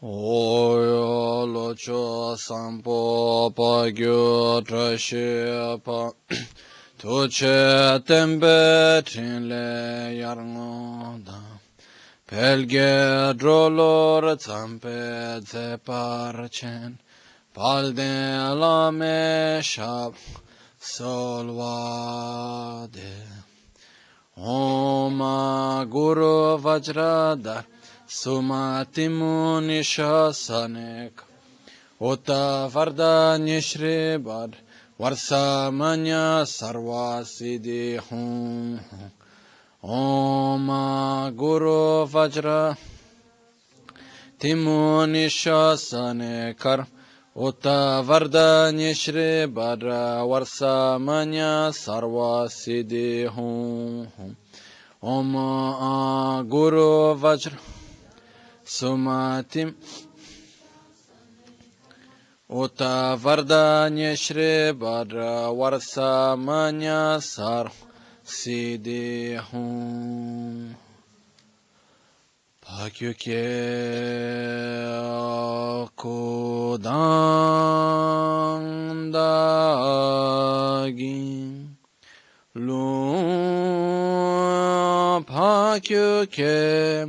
Oyo lo cho sampo pa gyo tra she pa tu che tembe trin le yar ngo da pelge drolor zampe ze par chen pal de la me shap solvade. Om Guru Vajradhar Sumatimu Nishasanek Uta Vardanya Shribad Varsamanya Sarva Siddhi Hum Om Guru Vajra Timu Nishasanekar Uta Vardanya Shribad Varsamanya Sarva Siddhi Hum Om Guru Vajra Суматим Ута вардане шребара варсаманя сар сидихум Пакюке кудандагим Лум пакюке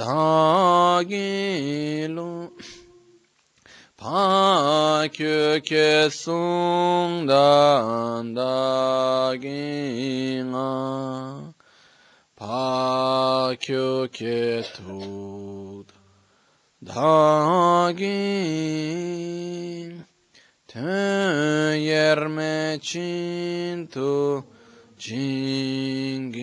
dāgīlū pākyū kēsūṅ dāṅ dāgīngā pākyū kētūt dāgīn tēnyēr mēchīntū jīngīlūṅ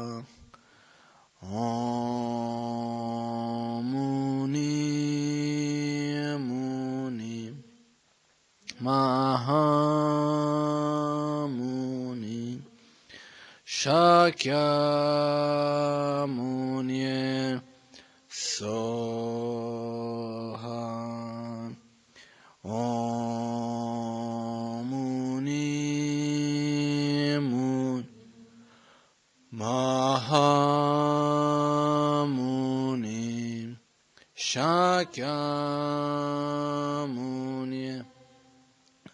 Shakyamuni Soha Om Muni Muni Mahamuni Shakyamuni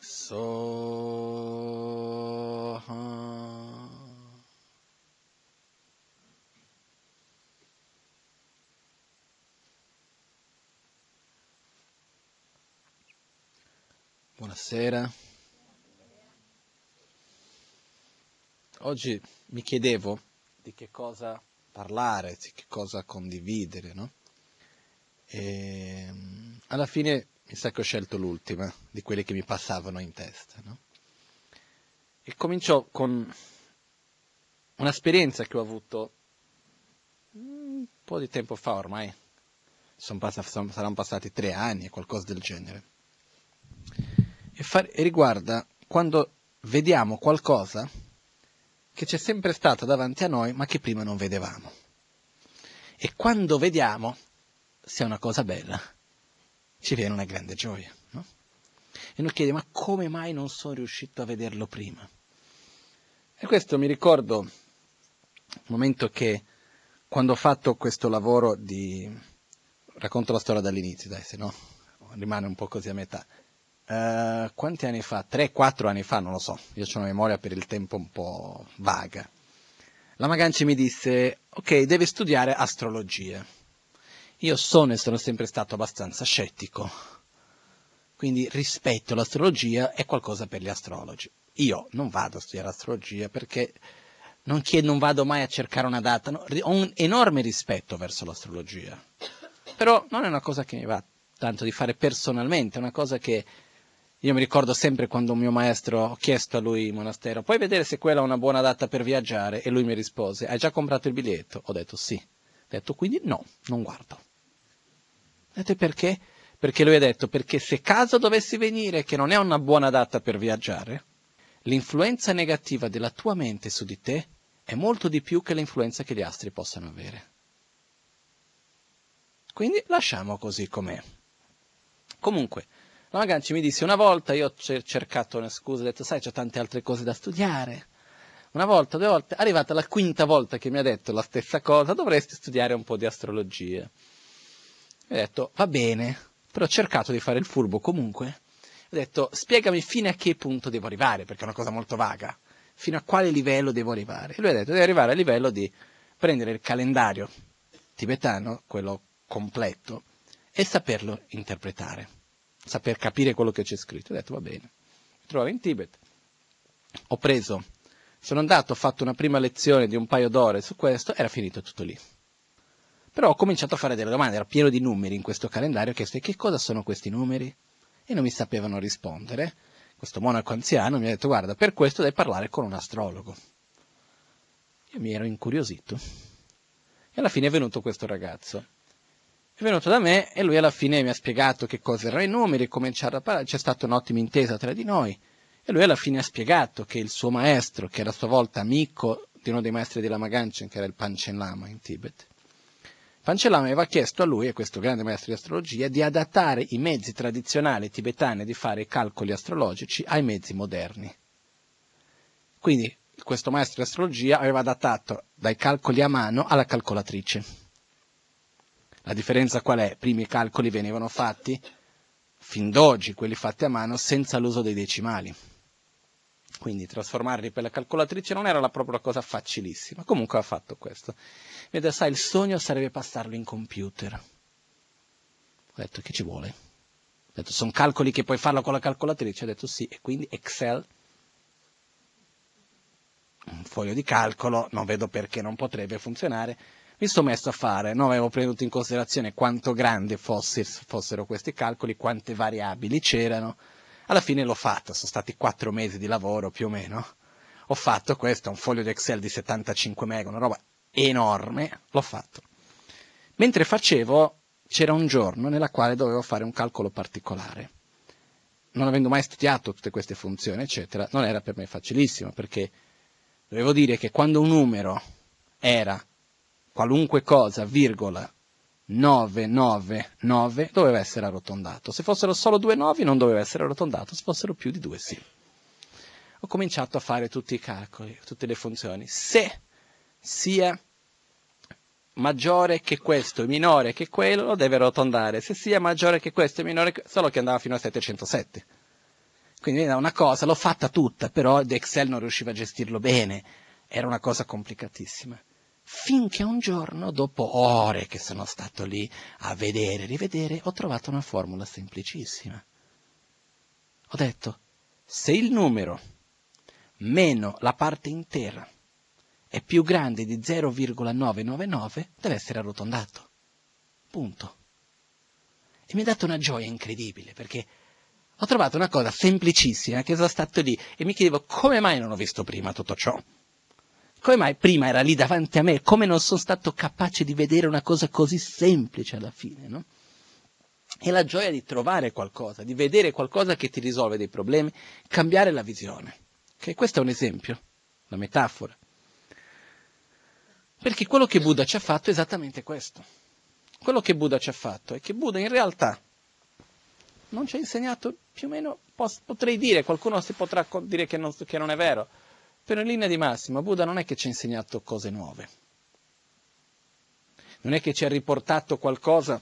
Soha Buonasera. Oggi mi chiedevo di che cosa parlare, di che cosa condividere, no? E mm, alla fine mi sa che ho scelto l'ultima di quelle che mi passavano in testa, no? E cominciò con un'esperienza che ho avuto un po' di tempo fa ormai, Son pass- son- saranno passati tre anni, qualcosa del genere. E, fa- e riguarda quando vediamo qualcosa che c'è sempre stato davanti a noi, ma che prima non vedevamo. E quando vediamo, se è una cosa bella, ci viene una grande gioia. No? E noi chiediamo, ma come mai non sono riuscito a vederlo prima? E questo mi ricordo il momento che quando ho fatto questo lavoro di... racconto la storia dall'inizio, dai, se no rimane un po' così a metà. Eh, quanti anni fa? 3-4 anni fa, non lo so, io ho una memoria per il tempo un po' vaga. La Maganci mi disse, ok, devi studiare astrologia. Io sono e sono sempre stato abbastanza scettico. Quindi rispetto l'astrologia è qualcosa per gli astrologi. Io non vado a studiare astrologia perché non, chiedo, non vado mai a cercare una data, no? ho un enorme rispetto verso l'astrologia, però non è una cosa che mi va tanto di fare personalmente, è una cosa che io mi ricordo sempre quando un mio maestro ho chiesto a lui in monastero, puoi vedere se quella è una buona data per viaggiare? E lui mi rispose, hai già comprato il biglietto? Ho detto sì. Ho detto quindi no, non guardo. Ho perché? Perché lui ha detto, perché se caso dovessi venire che non è una buona data per viaggiare, l'influenza negativa della tua mente su di te è molto di più che l'influenza che gli astri possano avere. Quindi lasciamo così com'è. Comunque, la Maganci mi disse una volta, io ho cercato una scusa, ho detto sai c'ho tante altre cose da studiare. Una volta, due volte, è arrivata la quinta volta che mi ha detto la stessa cosa, dovresti studiare un po' di astrologia. ho detto va bene, però ho cercato di fare il furbo comunque. Ho detto spiegami fino a che punto devo arrivare, perché è una cosa molto vaga. Fino a quale livello devo arrivare? E lui ha detto devi arrivare al livello di prendere il calendario tibetano, quello completo, e saperlo interpretare saper capire quello che c'è scritto. Ho detto va bene. Mi trovavo in Tibet, ho preso, sono andato, ho fatto una prima lezione di un paio d'ore su questo, era finito tutto lì. Però ho cominciato a fare delle domande, era pieno di numeri in questo calendario, ho chiesto che cosa sono questi numeri? E non mi sapevano rispondere. Questo monaco anziano mi ha detto guarda, per questo devi parlare con un astrologo. Io mi ero incuriosito. E alla fine è venuto questo ragazzo è venuto da me e lui alla fine mi ha spiegato che cosa erano i numeri, cominciato a parlare, c'è stata un'ottima intesa tra di noi. E lui alla fine ha spiegato che il suo maestro, che era a sua volta amico di uno dei maestri di Lama Ganchen, che era il Panchen Lama in Tibet, Panchen Lama aveva chiesto a lui, a questo grande maestro di astrologia, di adattare i mezzi tradizionali tibetani di fare i calcoli astrologici ai mezzi moderni. Quindi questo maestro di astrologia aveva adattato dai calcoli a mano alla calcolatrice la differenza qual è? I calcoli venivano fatti, fin d'oggi quelli fatti a mano, senza l'uso dei decimali. Quindi trasformarli per la calcolatrice non era la propria cosa facilissima. Comunque ha fatto questo. Vede, sai, il sogno sarebbe passarlo in computer. Ho detto, che ci vuole? Ho detto, sono calcoli che puoi farlo con la calcolatrice? Ho detto sì, e quindi Excel, un foglio di calcolo, non vedo perché non potrebbe funzionare mi sono messo a fare, non avevo preso in considerazione quanto grandi fossero questi calcoli, quante variabili c'erano. Alla fine l'ho fatto, sono stati quattro mesi di lavoro più o meno. Ho fatto questo, un foglio di Excel di 75 mega, una roba enorme, l'ho fatto. Mentre facevo, c'era un giorno nella quale dovevo fare un calcolo particolare. Non avendo mai studiato tutte queste funzioni, eccetera, non era per me facilissimo, perché dovevo dire che quando un numero era qualunque cosa, virgola, 999 doveva essere arrotondato. Se fossero solo due 9 non doveva essere arrotondato, se fossero più di due sì. Ho cominciato a fare tutti i calcoli, tutte le funzioni. Se sia maggiore che questo e minore che quello, lo deve arrotondare. Se sia maggiore che questo e minore che solo che andava fino a 707. Quindi era una cosa, l'ho fatta tutta, però Excel non riusciva a gestirlo bene. Era una cosa complicatissima finché un giorno, dopo ore che sono stato lì a vedere e rivedere, ho trovato una formula semplicissima. Ho detto, se il numero meno la parte intera è più grande di 0,999, deve essere arrotondato. Punto. E mi ha dato una gioia incredibile, perché ho trovato una cosa semplicissima che sono stato lì e mi chiedevo come mai non ho visto prima tutto ciò. Come mai prima era lì davanti a me? Come non sono stato capace di vedere una cosa così semplice alla fine, no? E la gioia di trovare qualcosa, di vedere qualcosa che ti risolve dei problemi, cambiare la visione. Okay? Questo è un esempio, una metafora. Perché quello che Buddha ci ha fatto è esattamente questo. Quello che Buddha ci ha fatto è che Buddha in realtà non ci ha insegnato più o meno, potrei dire, qualcuno si potrà dire che non, che non è vero, però in linea di massima Buddha non è che ci ha insegnato cose nuove, non è che ci ha riportato qualcosa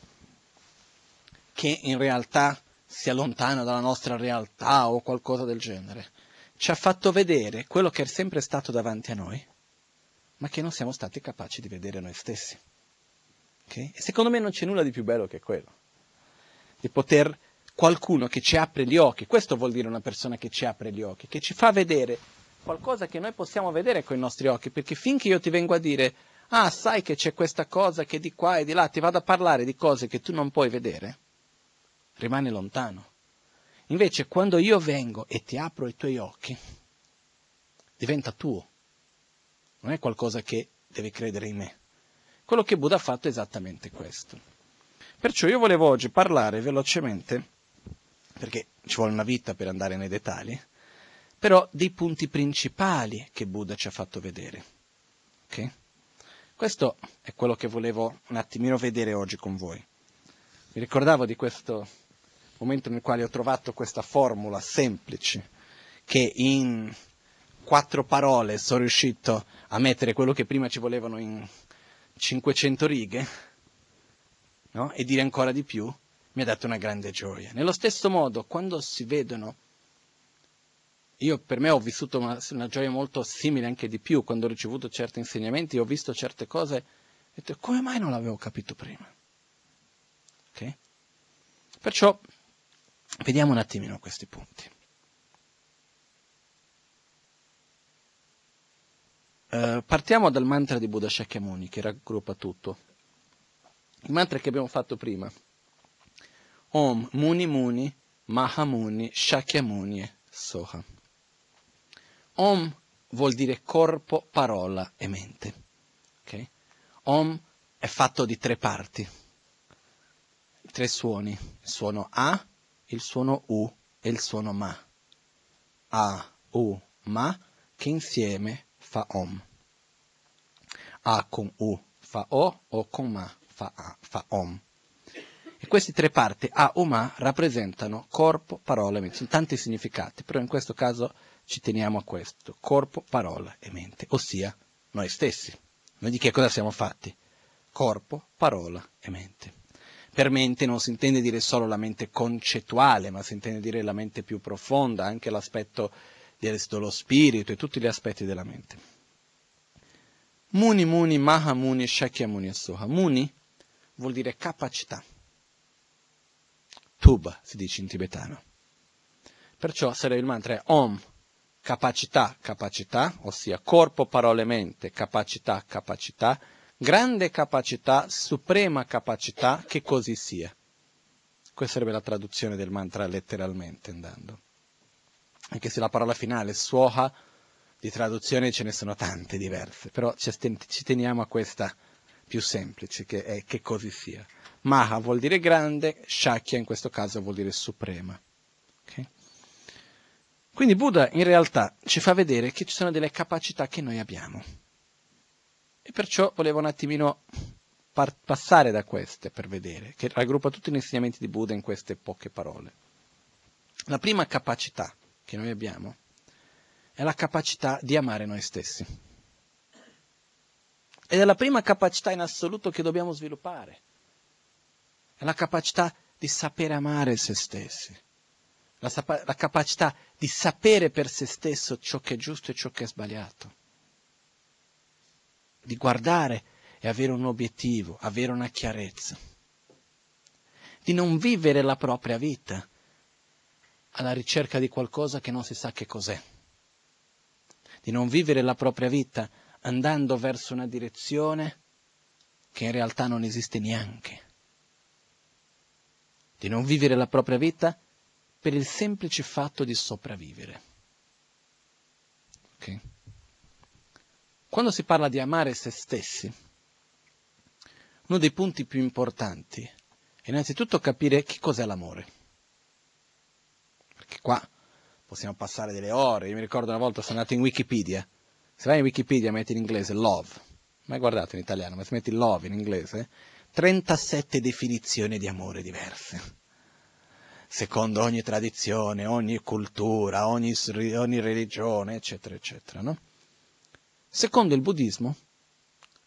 che in realtà sia lontano dalla nostra realtà o qualcosa del genere. Ci ha fatto vedere quello che è sempre stato davanti a noi, ma che non siamo stati capaci di vedere noi stessi. Okay? E secondo me non c'è nulla di più bello che quello, di poter qualcuno che ci apre gli occhi. Questo vuol dire una persona che ci apre gli occhi, che ci fa vedere qualcosa che noi possiamo vedere con i nostri occhi, perché finché io ti vengo a dire, ah, sai che c'è questa cosa che di qua e di là, ti vado a parlare di cose che tu non puoi vedere, rimane lontano. Invece quando io vengo e ti apro i tuoi occhi, diventa tuo. Non è qualcosa che devi credere in me. Quello che Buddha ha fatto è esattamente questo. Perciò io volevo oggi parlare velocemente, perché ci vuole una vita per andare nei dettagli, però dei punti principali che Buddha ci ha fatto vedere. Okay? Questo è quello che volevo un attimino vedere oggi con voi. Mi ricordavo di questo momento nel quale ho trovato questa formula semplice che in quattro parole sono riuscito a mettere quello che prima ci volevano in 500 righe no? e dire ancora di più, mi ha dato una grande gioia. Nello stesso modo, quando si vedono, io per me ho vissuto una, una gioia molto simile, anche di più, quando ho ricevuto certi insegnamenti, ho visto certe cose, e ho detto, come mai non l'avevo capito prima? Okay? Perciò vediamo un attimino questi punti. Uh, partiamo dal mantra di Buddha Shakyamuni che raggruppa tutto. Il mantra che abbiamo fatto prima. Om Muni Muni Mahamuni Shakyamuni Soha. Om vuol dire corpo, parola e mente. Okay? Om è fatto di tre parti, tre suoni. Il suono A, il suono U e il suono Ma. A, U, Ma, che insieme fa Om. A con U fa O o con Ma fa, a, fa Om. E queste tre parti A o Ma rappresentano corpo, parola e mente. Sono tanti significati, però in questo caso ci teniamo a questo. Corpo, parola e mente, ossia noi stessi. Noi di che cosa siamo fatti? Corpo, parola e mente. Per mente non si intende dire solo la mente concettuale, ma si intende dire la mente più profonda, anche l'aspetto dello spirito e tutti gli aspetti della mente. Muni Muni Mahamuni Shakyamuni Soha. Muni vuol dire capacità. Tuba si dice in tibetano. Perciò sarebbe il mantra è Om, capacità, capacità, ossia corpo, parole, mente, capacità, capacità, grande capacità, suprema capacità, che così sia. Questa sarebbe la traduzione del mantra letteralmente andando. Anche se la parola finale, suoha, di traduzione ce ne sono tante diverse, però ci teniamo a questa più semplice, che è che così sia. Maha vuol dire grande, Shakya in questo caso vuol dire suprema. Okay? Quindi Buddha in realtà ci fa vedere che ci sono delle capacità che noi abbiamo. E perciò volevo un attimino par- passare da queste per vedere, che raggruppa tutti gli insegnamenti di Buddha in queste poche parole. La prima capacità che noi abbiamo è la capacità di amare noi stessi. Ed è la prima capacità in assoluto che dobbiamo sviluppare. È la capacità di sapere amare se stessi. La, sap- la capacità di sapere per se stesso ciò che è giusto e ciò che è sbagliato. Di guardare e avere un obiettivo, avere una chiarezza. Di non vivere la propria vita alla ricerca di qualcosa che non si sa che cos'è. Di non vivere la propria vita andando verso una direzione che in realtà non esiste neanche. Di non vivere la propria vita per il semplice fatto di sopravvivere. Okay? Quando si parla di amare se stessi, uno dei punti più importanti è innanzitutto capire che cos'è l'amore. Perché qua possiamo passare delle ore. Io mi ricordo una volta sono andato in Wikipedia se vai in Wikipedia metti in inglese love, mai guardato in italiano, ma se metti love in inglese, 37 definizioni di amore diverse. Secondo ogni tradizione, ogni cultura, ogni, ogni religione, eccetera, eccetera. No? Secondo il buddismo,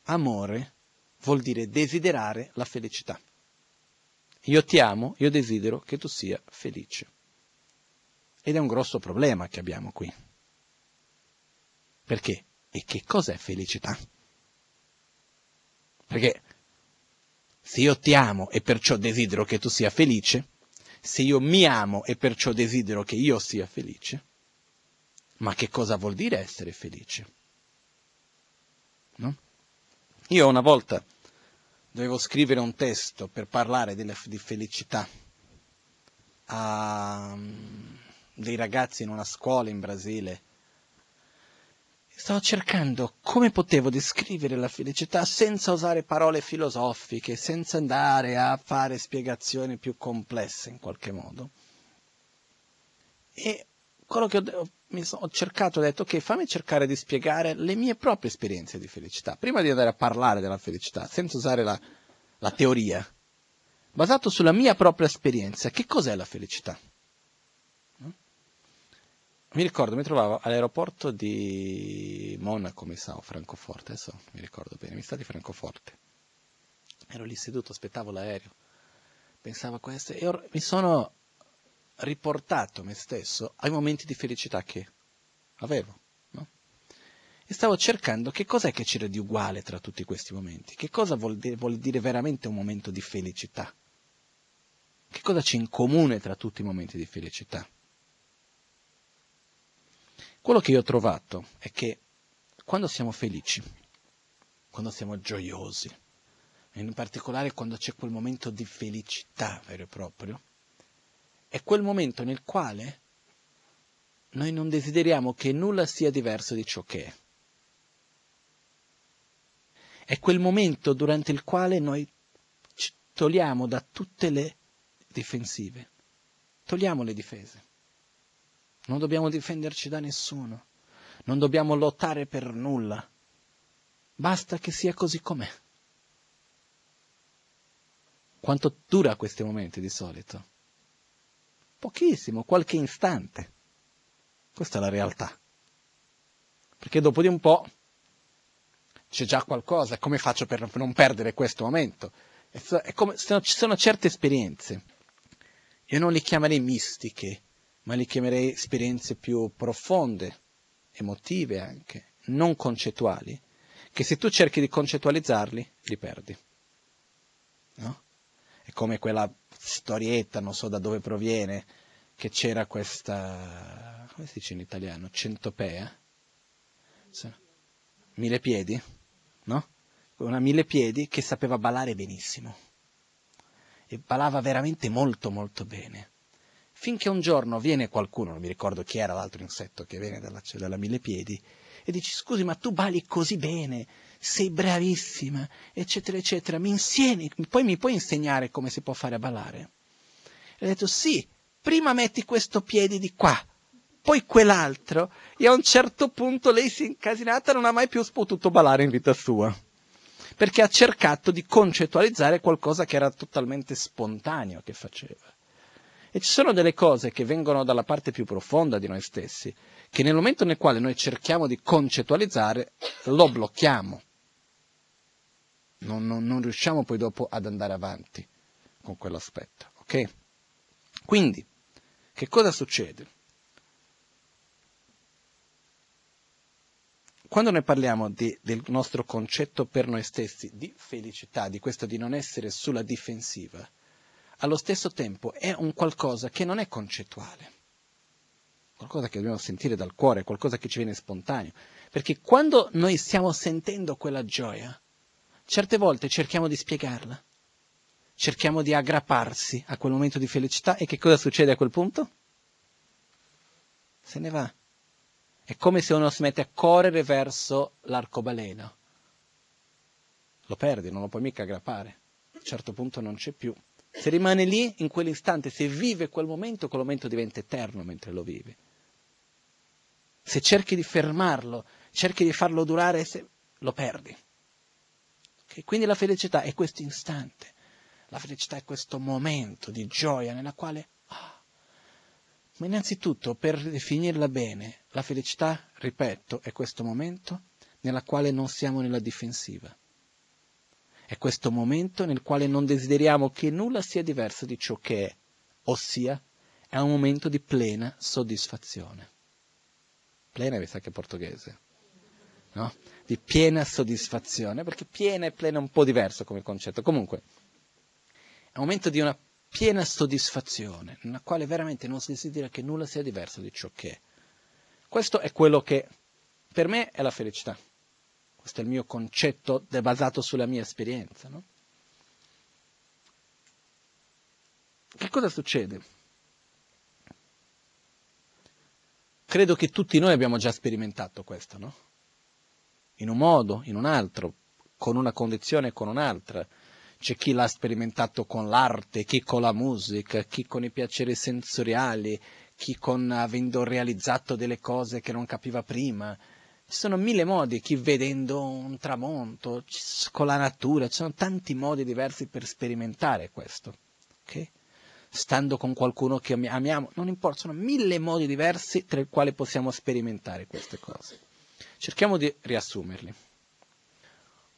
amore vuol dire desiderare la felicità. Io ti amo, io desidero che tu sia felice. Ed è un grosso problema che abbiamo qui. Perché? E che cos'è felicità? Perché se io ti amo e perciò desidero che tu sia felice, se io mi amo e perciò desidero che io sia felice, ma che cosa vuol dire essere felice? No? Io una volta dovevo scrivere un testo per parlare della, di felicità a mm, dei ragazzi in una scuola in Brasile. Stavo cercando come potevo descrivere la felicità senza usare parole filosofiche, senza andare a fare spiegazioni più complesse in qualche modo. E quello che ho, mi so, ho cercato, ho detto, ok, fammi cercare di spiegare le mie proprie esperienze di felicità, prima di andare a parlare della felicità, senza usare la, la teoria, basato sulla mia propria esperienza, che cos'è la felicità? Mi ricordo, mi trovavo all'aeroporto di Monaco, mi sa, o Francoforte, adesso mi ricordo bene, mi sa di Francoforte. Ero lì seduto, aspettavo l'aereo, pensavo a questo e or- mi sono riportato me stesso ai momenti di felicità che avevo. No? E stavo cercando che cos'è che c'era di uguale tra tutti questi momenti, che cosa vuol dire, vuol dire veramente un momento di felicità, che cosa c'è in comune tra tutti i momenti di felicità. Quello che io ho trovato è che quando siamo felici, quando siamo gioiosi, in particolare quando c'è quel momento di felicità vero e proprio, è quel momento nel quale noi non desideriamo che nulla sia diverso di ciò che è. È quel momento durante il quale noi ci togliamo da tutte le difensive, togliamo le difese. Non dobbiamo difenderci da nessuno, non dobbiamo lottare per nulla, basta che sia così com'è. Quanto dura questi momenti di solito? Pochissimo, qualche istante. Questa è la realtà. Perché dopo di un po' c'è già qualcosa, come faccio per non perdere questo momento? È come, ci sono certe esperienze, io non le chiamerei mistiche, ma le chiamerei esperienze più profonde, emotive anche, non concettuali, che se tu cerchi di concettualizzarli, li perdi. No? È come quella storietta, non so da dove proviene, che c'era questa, come si dice in italiano, centopea? Mille piedi, no? Una mille piedi che sapeva ballare benissimo. E ballava veramente molto molto bene. Finché un giorno viene qualcuno, non mi ricordo chi era l'altro insetto che viene dalla, dalla mille piedi, e dice scusi ma tu balli così bene, sei bravissima, eccetera, eccetera, mi insiemi, poi mi puoi insegnare come si può fare a ballare? E ha detto sì, prima metti questo piede di qua, poi quell'altro, e a un certo punto lei si è incasinata e non ha mai più potuto ballare in vita sua. Perché ha cercato di concettualizzare qualcosa che era totalmente spontaneo che faceva. E ci sono delle cose che vengono dalla parte più profonda di noi stessi, che nel momento nel quale noi cerchiamo di concettualizzare, lo blocchiamo non, non, non riusciamo poi dopo ad andare avanti con quell'aspetto. Ok? Quindi, che cosa succede? Quando noi parliamo di, del nostro concetto per noi stessi di felicità, di questo di non essere sulla difensiva, allo stesso tempo è un qualcosa che non è concettuale, qualcosa che dobbiamo sentire dal cuore, qualcosa che ci viene spontaneo, perché quando noi stiamo sentendo quella gioia, certe volte cerchiamo di spiegarla, cerchiamo di aggrapparsi a quel momento di felicità e che cosa succede a quel punto? Se ne va. È come se uno si mette a correre verso l'arcobaleno. Lo perdi, non lo puoi mica aggrappare. A un certo punto non c'è più. Se rimane lì, in quell'istante, se vive quel momento, quel momento diventa eterno mentre lo vive. Se cerchi di fermarlo, cerchi di farlo durare, lo perdi. Okay? Quindi la felicità è questo istante, la felicità è questo momento di gioia nella quale... Ah, ma innanzitutto, per definirla bene, la felicità, ripeto, è questo momento nella quale non siamo nella difensiva. È questo momento nel quale non desideriamo che nulla sia diverso di ciò che è, ossia è un momento di plena soddisfazione. Plena, mi sa che è portoghese. No? di piena soddisfazione, perché piena e plena è un po' diverso come concetto. Comunque, è un momento di una piena soddisfazione, nella quale veramente non si desidera che nulla sia diverso di ciò che è. Questo è quello che per me è la felicità. Questo è il mio concetto basato sulla mia esperienza. No? Che cosa succede? Credo che tutti noi abbiamo già sperimentato questo, no? In un modo, in un altro, con una condizione e con un'altra. C'è chi l'ha sperimentato con l'arte, chi con la musica, chi con i piaceri sensoriali, chi con avendo realizzato delle cose che non capiva prima. Ci sono mille modi, chi vedendo un tramonto, con la natura, ci sono tanti modi diversi per sperimentare questo. Okay? Stando con qualcuno che amiamo, non importa, sono mille modi diversi tra i quali possiamo sperimentare queste cose. Cerchiamo di riassumerli.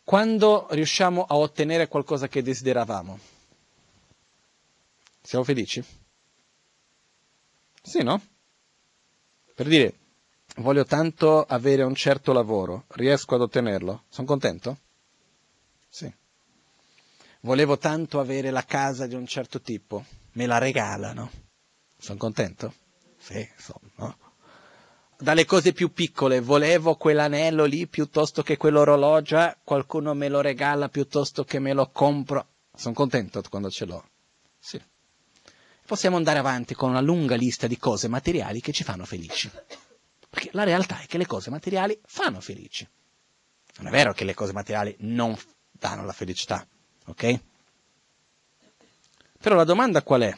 Quando riusciamo a ottenere qualcosa che desideravamo, siamo felici? Sì, no? Per dire, voglio tanto avere un certo lavoro, riesco ad ottenerlo, sono contento? Sì. Volevo tanto avere la casa di un certo tipo, me la regalano, sono contento? Sì, sono, no? dalle cose più piccole, volevo quell'anello lì piuttosto che quell'orologio, qualcuno me lo regala piuttosto che me lo compro. Sono contento quando ce l'ho. Sì. Possiamo andare avanti con una lunga lista di cose materiali che ci fanno felici. Perché la realtà è che le cose materiali fanno felici. Non è vero che le cose materiali non danno la felicità, ok? Però la domanda qual è?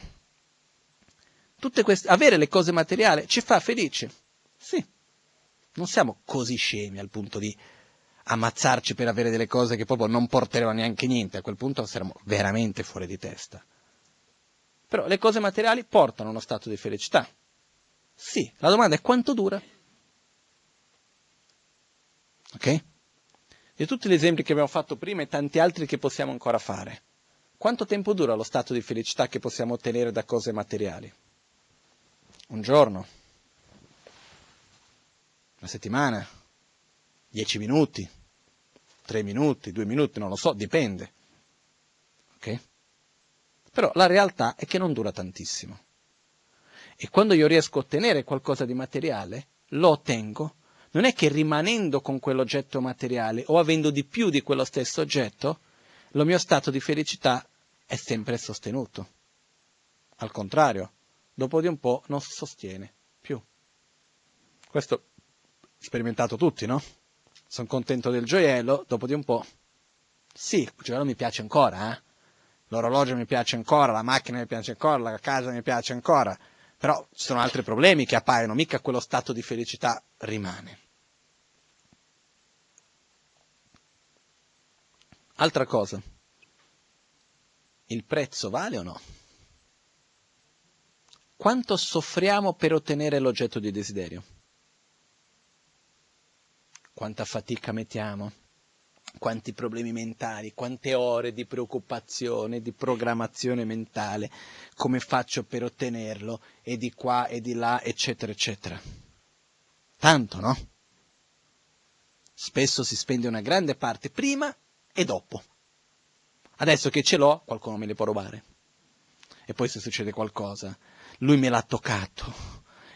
Queste, avere le cose materiali ci fa felici? Sì, non siamo così scemi al punto di ammazzarci per avere delle cose che proprio non porteremo neanche niente, a quel punto saremmo veramente fuori di testa. Però le cose materiali portano uno stato di felicità. Sì, la domanda è quanto dura? Ok? Di tutti gli esempi che abbiamo fatto prima e tanti altri che possiamo ancora fare, quanto tempo dura lo stato di felicità che possiamo ottenere da cose materiali? Un giorno? Una settimana? Dieci minuti? Tre minuti? Due minuti? Non lo so, dipende. Ok? Però la realtà è che non dura tantissimo. E quando io riesco a ottenere qualcosa di materiale, lo ottengo, non è che rimanendo con quell'oggetto materiale o avendo di più di quello stesso oggetto, lo mio stato di felicità è sempre sostenuto. Al contrario, dopo di un po' non si sostiene più. Questo sperimentato tutti, no? Sono contento del gioiello, dopo di un po'. Sì, il gioiello mi piace ancora, eh? L'orologio mi piace ancora, la macchina mi piace ancora, la casa mi piace ancora, però ci sono altri problemi che appaiono, mica quello stato di felicità rimane. Altra cosa, il prezzo vale o no? Quanto soffriamo per ottenere l'oggetto di desiderio? quanta fatica mettiamo, quanti problemi mentali, quante ore di preoccupazione, di programmazione mentale, come faccio per ottenerlo, e di qua e di là, eccetera, eccetera. Tanto, no? Spesso si spende una grande parte prima e dopo. Adesso che ce l'ho, qualcuno me li può rubare. E poi se succede qualcosa, lui me l'ha toccato,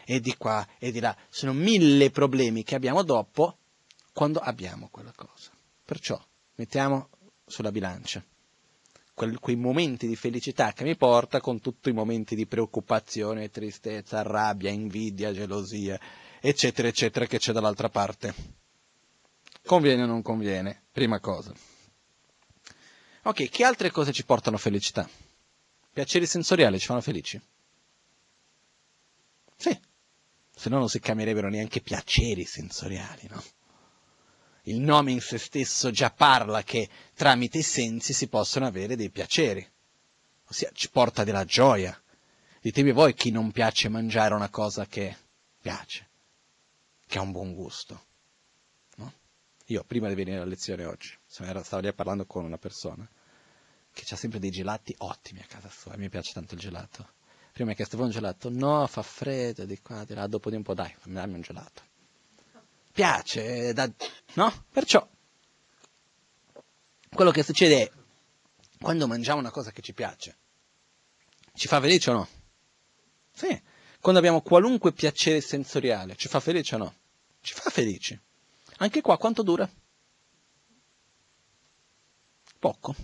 e di qua e di là. Sono mille problemi che abbiamo dopo quando abbiamo quella cosa. Perciò mettiamo sulla bilancia quei momenti di felicità che mi porta con tutti i momenti di preoccupazione, tristezza, rabbia, invidia, gelosia, eccetera, eccetera, che c'è dall'altra parte. Conviene o non conviene? Prima cosa. Ok, che altre cose ci portano felicità? Piaceri sensoriali ci fanno felici? Sì, se no non si chiamerebbero neanche piaceri sensoriali, no? il nome in se stesso già parla che tramite i sensi si possono avere dei piaceri, ossia ci porta della gioia. Ditemi voi chi non piace mangiare una cosa che piace, che ha un buon gusto. Io prima di venire alla lezione oggi, stavo lì parlando con una persona che ha sempre dei gelati ottimi a casa sua, mi piace tanto il gelato. Prima mi ha chiesto un gelato? No, fa freddo, di qua, di là, dopo di un po' dai, dammi un gelato piace, da, no? Perciò quello che succede è quando mangiamo una cosa che ci piace, Ci fa felice o no? Sì. Quando abbiamo qualunque piacere sensoriale, ci fa felice o no? Ci fa felici. Anche qua quanto dura? Poco.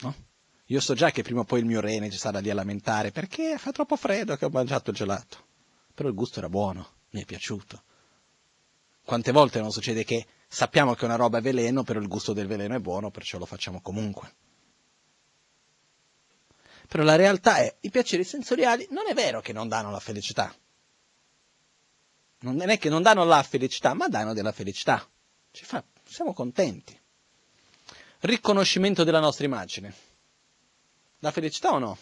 No? Io so già che prima o poi il mio rene ci sarà lì a lamentare perché fa troppo freddo che ho mangiato il gelato. Però il gusto era buono, mi è piaciuto. Quante volte non succede che sappiamo che una roba è veleno, però il gusto del veleno è buono, perciò lo facciamo comunque. Però la realtà è, i piaceri sensoriali non è vero che non danno la felicità. Non è che non danno la felicità, ma danno della felicità. Ci fa, siamo contenti. Riconoscimento della nostra immagine. La felicità o no?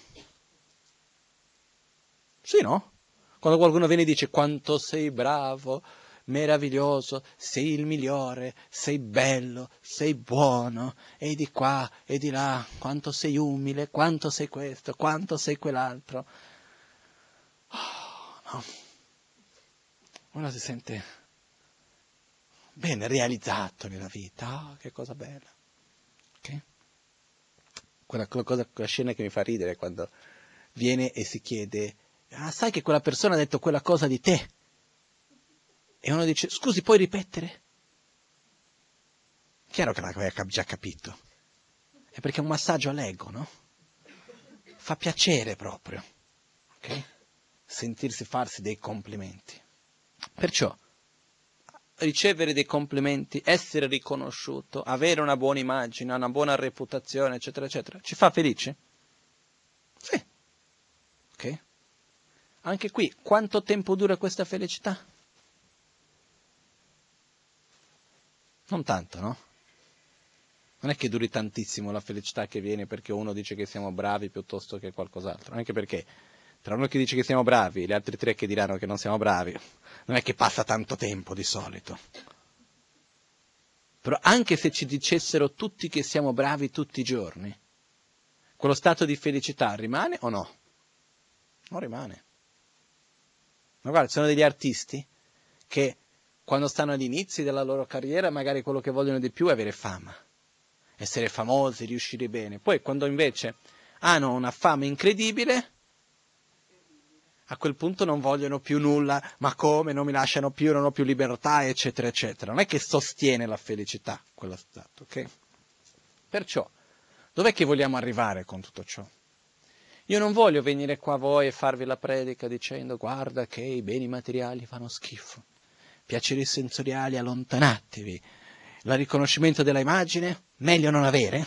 Sì, no? Quando qualcuno viene e dice quanto sei bravo, meraviglioso, sei il migliore, sei bello, sei buono, e di qua e di là, quanto sei umile, quanto sei questo, quanto sei quell'altro. Oh, no. Uno si sente bene realizzato nella vita, oh, che cosa bella. Okay? Quella, quella, cosa, quella scena che mi fa ridere quando viene e si chiede, ah sai che quella persona ha detto quella cosa di te? E uno dice, scusi, puoi ripetere? Chiaro che l'aveva già capito. È perché è un massaggio all'ego, no? Fa piacere proprio. Ok? Sentirsi farsi dei complimenti. Perciò, ricevere dei complimenti, essere riconosciuto, avere una buona immagine, una buona reputazione, eccetera, eccetera, ci fa felici? Sì. Ok? Anche qui, quanto tempo dura questa felicità? Non tanto, no? Non è che duri tantissimo la felicità che viene perché uno dice che siamo bravi piuttosto che qualcos'altro, anche perché tra uno che dice che siamo bravi e gli altri tre che diranno che non siamo bravi, non è che passa tanto tempo di solito. Però anche se ci dicessero tutti che siamo bravi tutti i giorni, quello stato di felicità rimane o no? Non rimane. Ma guarda, sono degli artisti che quando stanno agli inizi della loro carriera, magari quello che vogliono di più è avere fama, essere famosi, riuscire bene. Poi quando invece hanno una fama incredibile, a quel punto non vogliono più nulla, ma come, non mi lasciano più, non ho più libertà, eccetera, eccetera. Non è che sostiene la felicità quello stato, ok? Perciò, dov'è che vogliamo arrivare con tutto ciò? Io non voglio venire qua a voi e farvi la predica dicendo guarda che i beni materiali fanno schifo piaceri sensoriali, allontanatevi. Il riconoscimento della immagine, meglio non avere,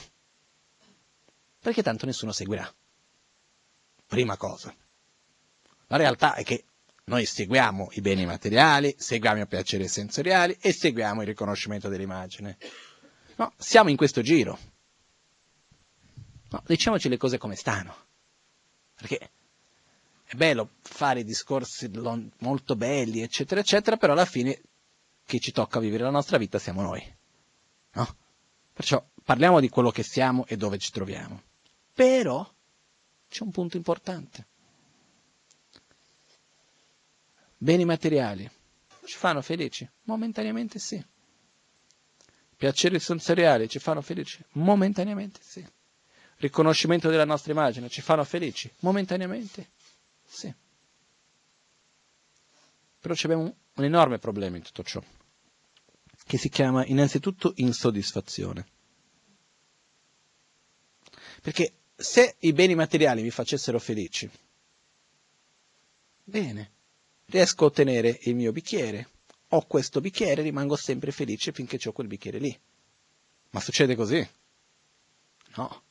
perché tanto nessuno seguirà. Prima cosa. La realtà è che noi seguiamo i beni materiali, seguiamo i piaceri sensoriali e seguiamo il riconoscimento dell'immagine. No, siamo in questo giro. No, diciamoci le cose come stanno. Perché è bello fare discorsi molto belli, eccetera, eccetera, però alla fine chi ci tocca vivere la nostra vita siamo noi. No? Perciò parliamo di quello che siamo e dove ci troviamo. Però c'è un punto importante. Beni materiali ci fanno felici? Momentaneamente sì. Piaceri sensoriali ci fanno felici? Momentaneamente sì. Riconoscimento della nostra immagine ci fanno felici? Momentaneamente sì. Però abbiamo un, un enorme problema in tutto ciò, che si chiama innanzitutto insoddisfazione. Perché se i beni materiali mi facessero felici, bene, riesco a ottenere il mio bicchiere, ho questo bicchiere, rimango sempre felice finché ho quel bicchiere lì. Ma succede così? No.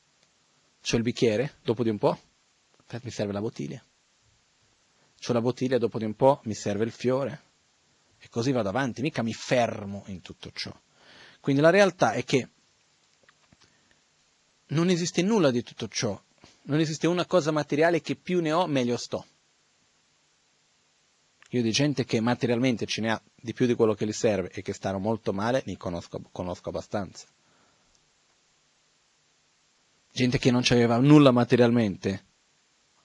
C'ho il bicchiere, dopo di un po', mi serve la bottiglia. C'ho la bottiglia, dopo di un po' mi serve il fiore. E così vado avanti, mica mi fermo in tutto ciò. Quindi la realtà è che non esiste nulla di tutto ciò. Non esiste una cosa materiale che più ne ho, meglio sto. Io di gente che materialmente ce ne ha di più di quello che gli serve e che stanno molto male, ne conosco, conosco abbastanza. Gente che non aveva nulla materialmente,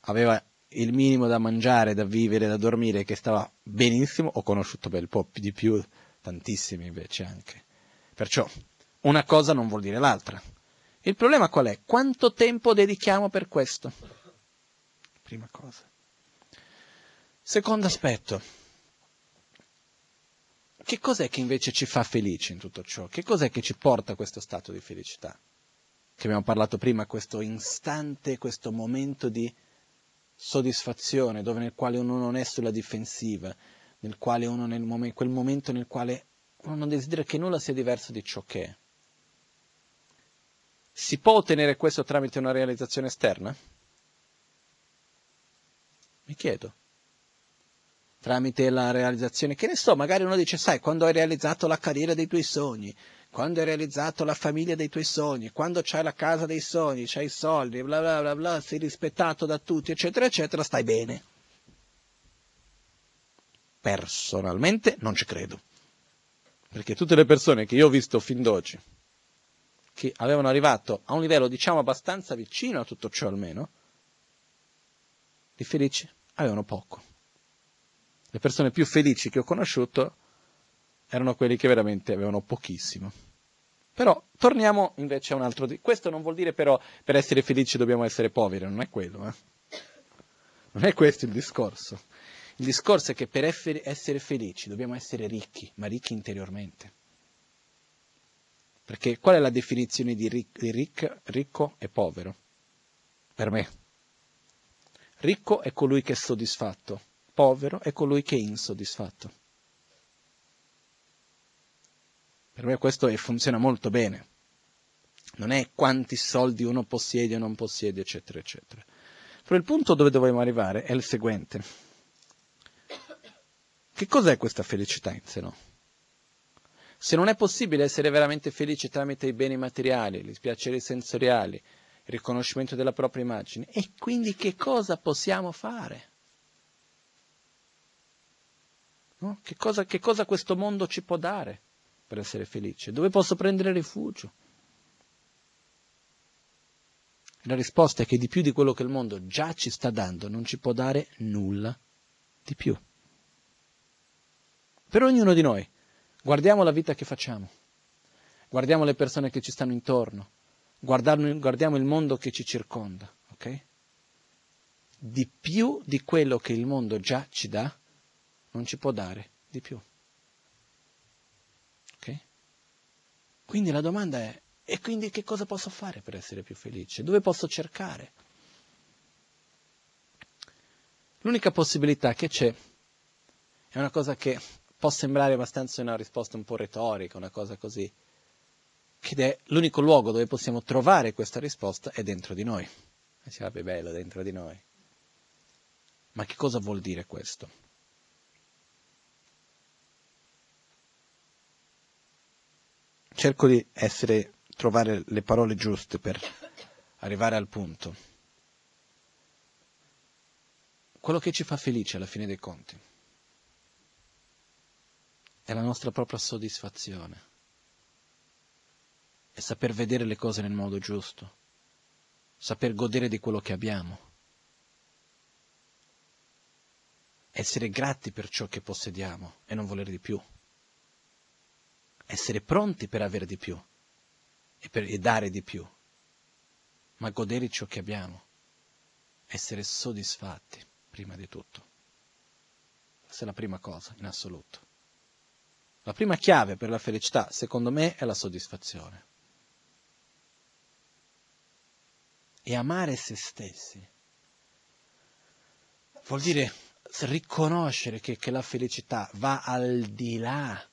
aveva il minimo da mangiare, da vivere, da dormire, che stava benissimo, ho conosciuto bel po' di più, tantissimi invece anche. Perciò una cosa non vuol dire l'altra. Il problema qual è? Quanto tempo dedichiamo per questo? prima cosa. Secondo aspetto, che cos'è che invece ci fa felici in tutto ciò? Che cos'è che ci porta a questo stato di felicità? Che abbiamo parlato prima, questo istante, questo momento di soddisfazione, dove nel quale uno non è sulla difensiva, nel quale uno nel momento, quel momento nel quale uno non desidera che nulla sia diverso di ciò che è. Si può ottenere questo tramite una realizzazione esterna? Mi chiedo. Tramite la realizzazione, che ne so, magari uno dice, sai, quando hai realizzato la carriera dei tuoi sogni, quando hai realizzato la famiglia dei tuoi sogni, quando c'hai la casa dei sogni, c'hai i soldi, bla bla bla bla, sei rispettato da tutti, eccetera, eccetera, stai bene. Personalmente non ci credo. Perché tutte le persone che io ho visto fin d'oggi, che avevano arrivato a un livello diciamo abbastanza vicino a tutto ciò almeno, di felici avevano poco. Le persone più felici che ho conosciuto erano quelli che veramente avevano pochissimo. Però torniamo invece a un altro... Questo non vuol dire però per essere felici dobbiamo essere poveri, non è quello. Eh? Non è questo il discorso. Il discorso è che per essere felici dobbiamo essere ricchi, ma ricchi interiormente. Perché qual è la definizione di, ric- di ric- ricco e povero? Per me. Ricco è colui che è soddisfatto, povero è colui che è insoddisfatto. Per me questo funziona molto bene. Non è quanti soldi uno possiede o non possiede, eccetera, eccetera. Però il punto dove dobbiamo arrivare è il seguente. Che cos'è questa felicità in sé? No? Se non è possibile essere veramente felici tramite i beni materiali, i piaceri sensoriali, il riconoscimento della propria immagine, e quindi che cosa possiamo fare? No? Che, cosa, che cosa questo mondo ci può dare per essere felice? Dove posso prendere rifugio? La risposta è che di più di quello che il mondo già ci sta dando non ci può dare nulla di più. Per ognuno di noi Guardiamo la vita che facciamo, guardiamo le persone che ci stanno intorno, guardiamo il mondo che ci circonda, ok? Di più di quello che il mondo già ci dà, non ci può dare di più. Ok? Quindi la domanda è, e quindi che cosa posso fare per essere più felice? Dove posso cercare? L'unica possibilità che c'è è una cosa che può sembrare abbastanza una risposta un po' retorica, una cosa così, ed è l'unico luogo dove possiamo trovare questa risposta è dentro di noi. E si vabbè, bello, dentro di noi. Ma che cosa vuol dire questo? Cerco di essere, trovare le parole giuste per arrivare al punto. Quello che ci fa felice alla fine dei conti è la nostra propria soddisfazione. È saper vedere le cose nel modo giusto, saper godere di quello che abbiamo, essere grati per ciò che possediamo e non volere di più, essere pronti per avere di più e, per, e dare di più, ma godere ciò che abbiamo, essere soddisfatti prima di tutto. Questa è la prima cosa in assoluto. La prima chiave per la felicità, secondo me, è la soddisfazione. E amare se stessi vuol dire riconoscere che, che la felicità va al di là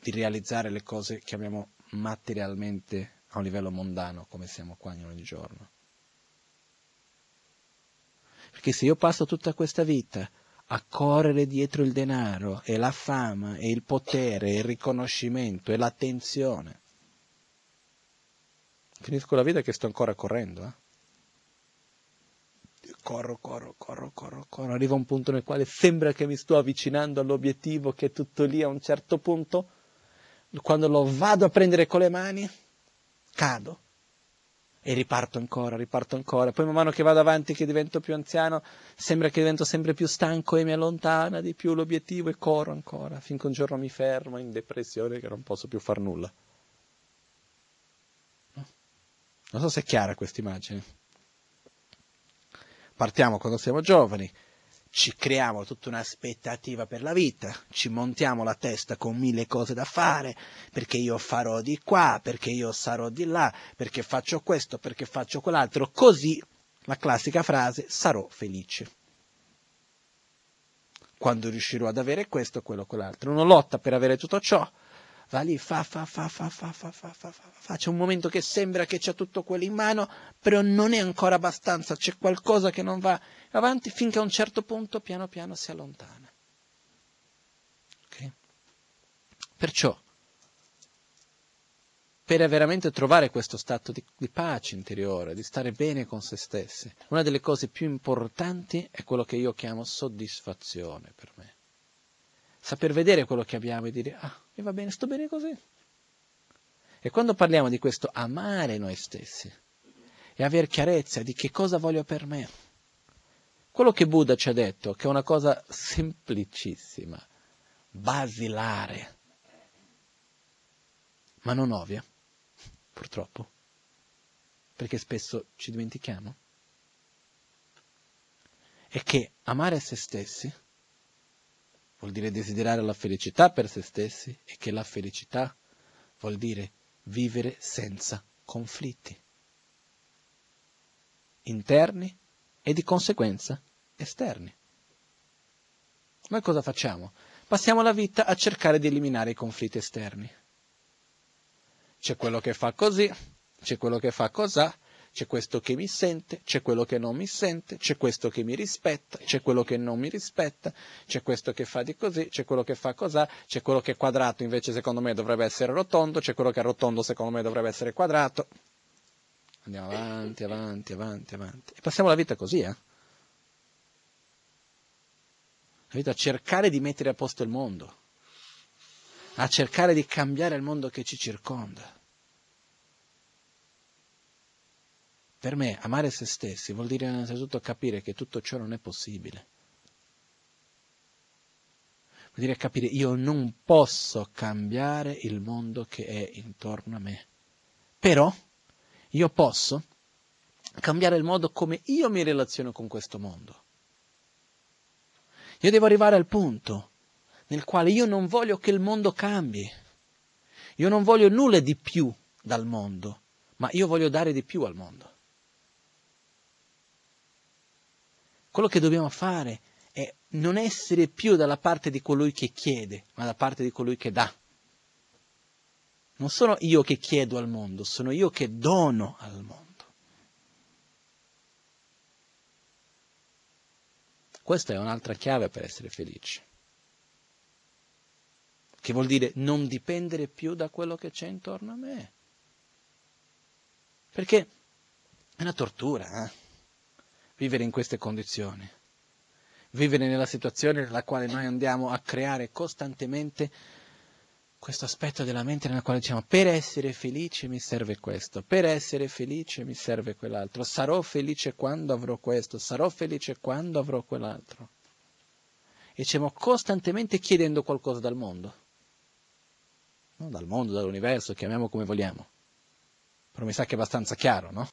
di realizzare le cose che chiamiamo materialmente a un livello mondano, come siamo qua ogni giorno. Perché se io passo tutta questa vita a correre dietro il denaro e la fama e il potere e il riconoscimento e l'attenzione. Finisco la vita che sto ancora correndo. Eh? Corro, corro, corro, corro, corro. Arriva un punto nel quale sembra che mi sto avvicinando all'obiettivo che è tutto lì a un certo punto. Quando lo vado a prendere con le mani, cado e riparto ancora, riparto ancora. Poi man mano che vado avanti, che divento più anziano, sembra che divento sempre più stanco e mi allontana di più l'obiettivo e corro ancora, finché un giorno mi fermo in depressione che non posso più far nulla. No? Non so se è chiara questa immagine. partiamo quando siamo giovani, ci creiamo tutta un'aspettativa per la vita, ci montiamo la testa con mille cose da fare, perché io farò di qua, perché io sarò di là, perché faccio questo, perché faccio quell'altro, così la classica frase sarò felice. Quando riuscirò ad avere questo, quello, quell'altro. Uno lotta per avere tutto ciò, va lì, fa, fa, fa, fa, fa, fa, fa, fa, fa, fa. C'è un momento che sembra che c'è tutto quello in mano, però non è ancora abbastanza, c'è qualcosa che non va avanti finché a un certo punto piano piano si allontana. Okay? Perciò, per veramente trovare questo stato di, di, pace interiore, di stare bene con se stessi, una delle cose più importanti è quello che io chiamo soddisfazione per me saper vedere quello che abbiamo e dire, ah, mi va bene, sto bene così. E quando parliamo di questo amare noi stessi e avere chiarezza di che cosa voglio per me, quello che Buddha ci ha detto, che è una cosa semplicissima, basilare, ma non ovvia, purtroppo, perché spesso ci dimentichiamo, è che amare se stessi vuol dire desiderare la felicità per se stessi e che la felicità vuol dire vivere senza conflitti interni e di conseguenza esterni. Noi cosa facciamo? Passiamo la vita a cercare di eliminare i conflitti esterni. C'è quello che fa così, c'è quello che fa cos'ha, c'è questo che mi sente, c'è quello che non mi sente, c'è questo che mi rispetta, c'è quello che non mi rispetta, c'è questo che fa di così, c'è quello che fa cos'ha, c'è quello che è quadrato invece secondo me dovrebbe essere rotondo, c'è quello che è rotondo secondo me dovrebbe essere quadrato. Andiamo avanti, avanti, avanti, avanti. E passiamo la vita così, eh? La vita a cercare di mettere a posto il mondo, a cercare di cambiare il mondo che ci circonda. Per me amare se stessi vuol dire innanzitutto capire che tutto ciò non è possibile. Vuol dire capire io non posso cambiare il mondo che è intorno a me. Però io posso cambiare il modo come io mi relaziono con questo mondo. Io devo arrivare al punto nel quale io non voglio che il mondo cambi. Io non voglio nulla di più dal mondo, ma io voglio dare di più al mondo. Quello che dobbiamo fare è non essere più dalla parte di colui che chiede, ma dalla parte di colui che dà. Non sono io che chiedo al mondo, sono io che dono al mondo. Questa è un'altra chiave per essere felici. Che vuol dire non dipendere più da quello che c'è intorno a me. Perché è una tortura, eh? vivere in queste condizioni, vivere nella situazione nella quale noi andiamo a creare costantemente questo aspetto della mente nella quale diciamo per essere felice mi serve questo, per essere felice mi serve quell'altro, sarò felice quando avrò questo, sarò felice quando avrò quell'altro. E stiamo costantemente chiedendo qualcosa dal mondo, non dal mondo, dall'universo, chiamiamo come vogliamo. Però mi sa che è abbastanza chiaro, no?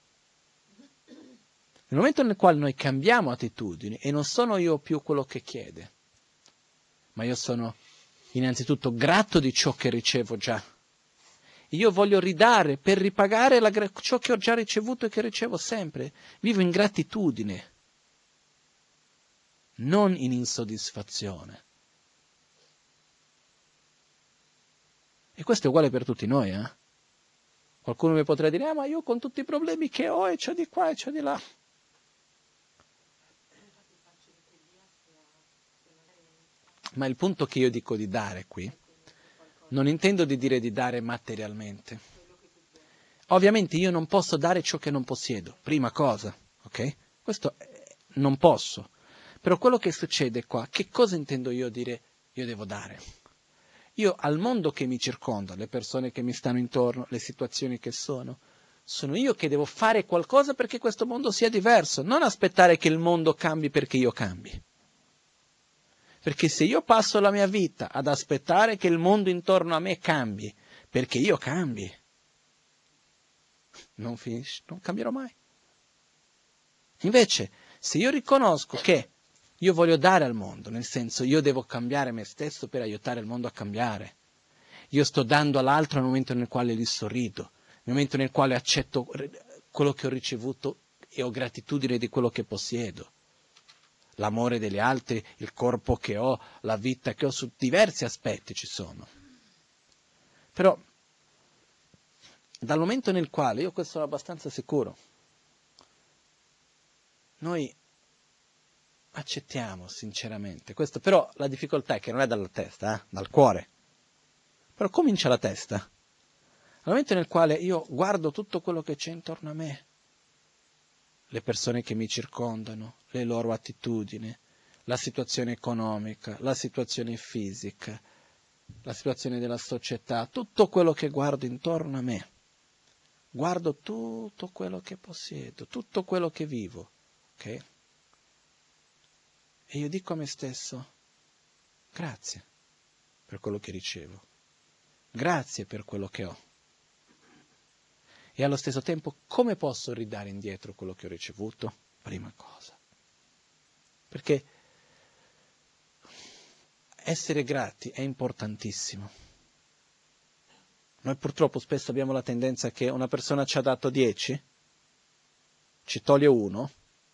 Nel momento nel quale noi cambiamo attitudini e non sono io più quello che chiede, ma io sono innanzitutto grato di ciò che ricevo già. Io voglio ridare per ripagare la, ciò che ho già ricevuto e che ricevo sempre. Vivo in gratitudine, non in insoddisfazione. E questo è uguale per tutti noi, eh? Qualcuno mi potrà dire, ah, ma io con tutti i problemi che ho e c'ho di qua e c'ho di là. Ma il punto che io dico di dare qui, non intendo di dire di dare materialmente. Ovviamente io non posso dare ciò che non possiedo, prima cosa, ok? Questo non posso. Però quello che succede qua, che cosa intendo io dire io devo dare? Io al mondo che mi circonda, le persone che mi stanno intorno, le situazioni che sono, sono io che devo fare qualcosa perché questo mondo sia diverso, non aspettare che il mondo cambi perché io cambi. Perché se io passo la mia vita ad aspettare che il mondo intorno a me cambi, perché io cambi, non finisce, non cambierò mai. Invece, Se io riconosco che io voglio dare al mondo, nel senso io devo cambiare me stesso per aiutare il mondo a cambiare. Io sto dando all'altro nel momento nel quale gli sorrido, nel momento nel quale accetto quello che ho ricevuto e ho gratitudine di quello che possiedo. L'amore degli altri, il corpo che ho, la vita che ho, su diversi aspetti ci sono. Però, dal momento nel quale, io questo sono abbastanza sicuro, noi accettiamo sinceramente questo, però la difficoltà è che non è dalla testa, eh, dal cuore. Però comincia la testa. Nel momento nel quale io guardo tutto quello che c'è intorno a me, le persone che mi circondano, le loro attitudini, la situazione economica, la situazione fisica, la situazione della società, tutto quello che guardo intorno a me. Guardo tutto quello che possiedo, tutto quello che vivo, ok? E io dico a me stesso, grazie per quello che ricevo, grazie per quello che ho. E allo stesso tempo, come posso ridare indietro quello che ho ricevuto? Prima cosa. Perché essere grati è importantissimo. Noi purtroppo spesso abbiamo la tendenza che una persona ci ha dato 10, ci toglie uno,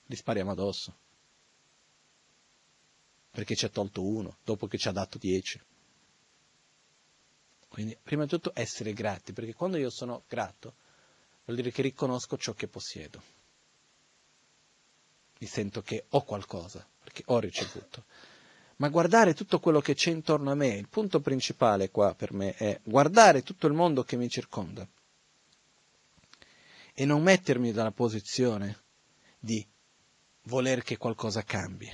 gli spariamo addosso perché ci ha tolto uno dopo che ci ha dato dieci. Quindi, prima di tutto, essere grati, perché quando io sono grato, vuol dire che riconosco ciò che possiedo. Mi sento che ho qualcosa, perché ho ricevuto. Ma guardare tutto quello che c'è intorno a me, il punto principale qua per me è guardare tutto il mondo che mi circonda e non mettermi nella posizione di voler che qualcosa cambi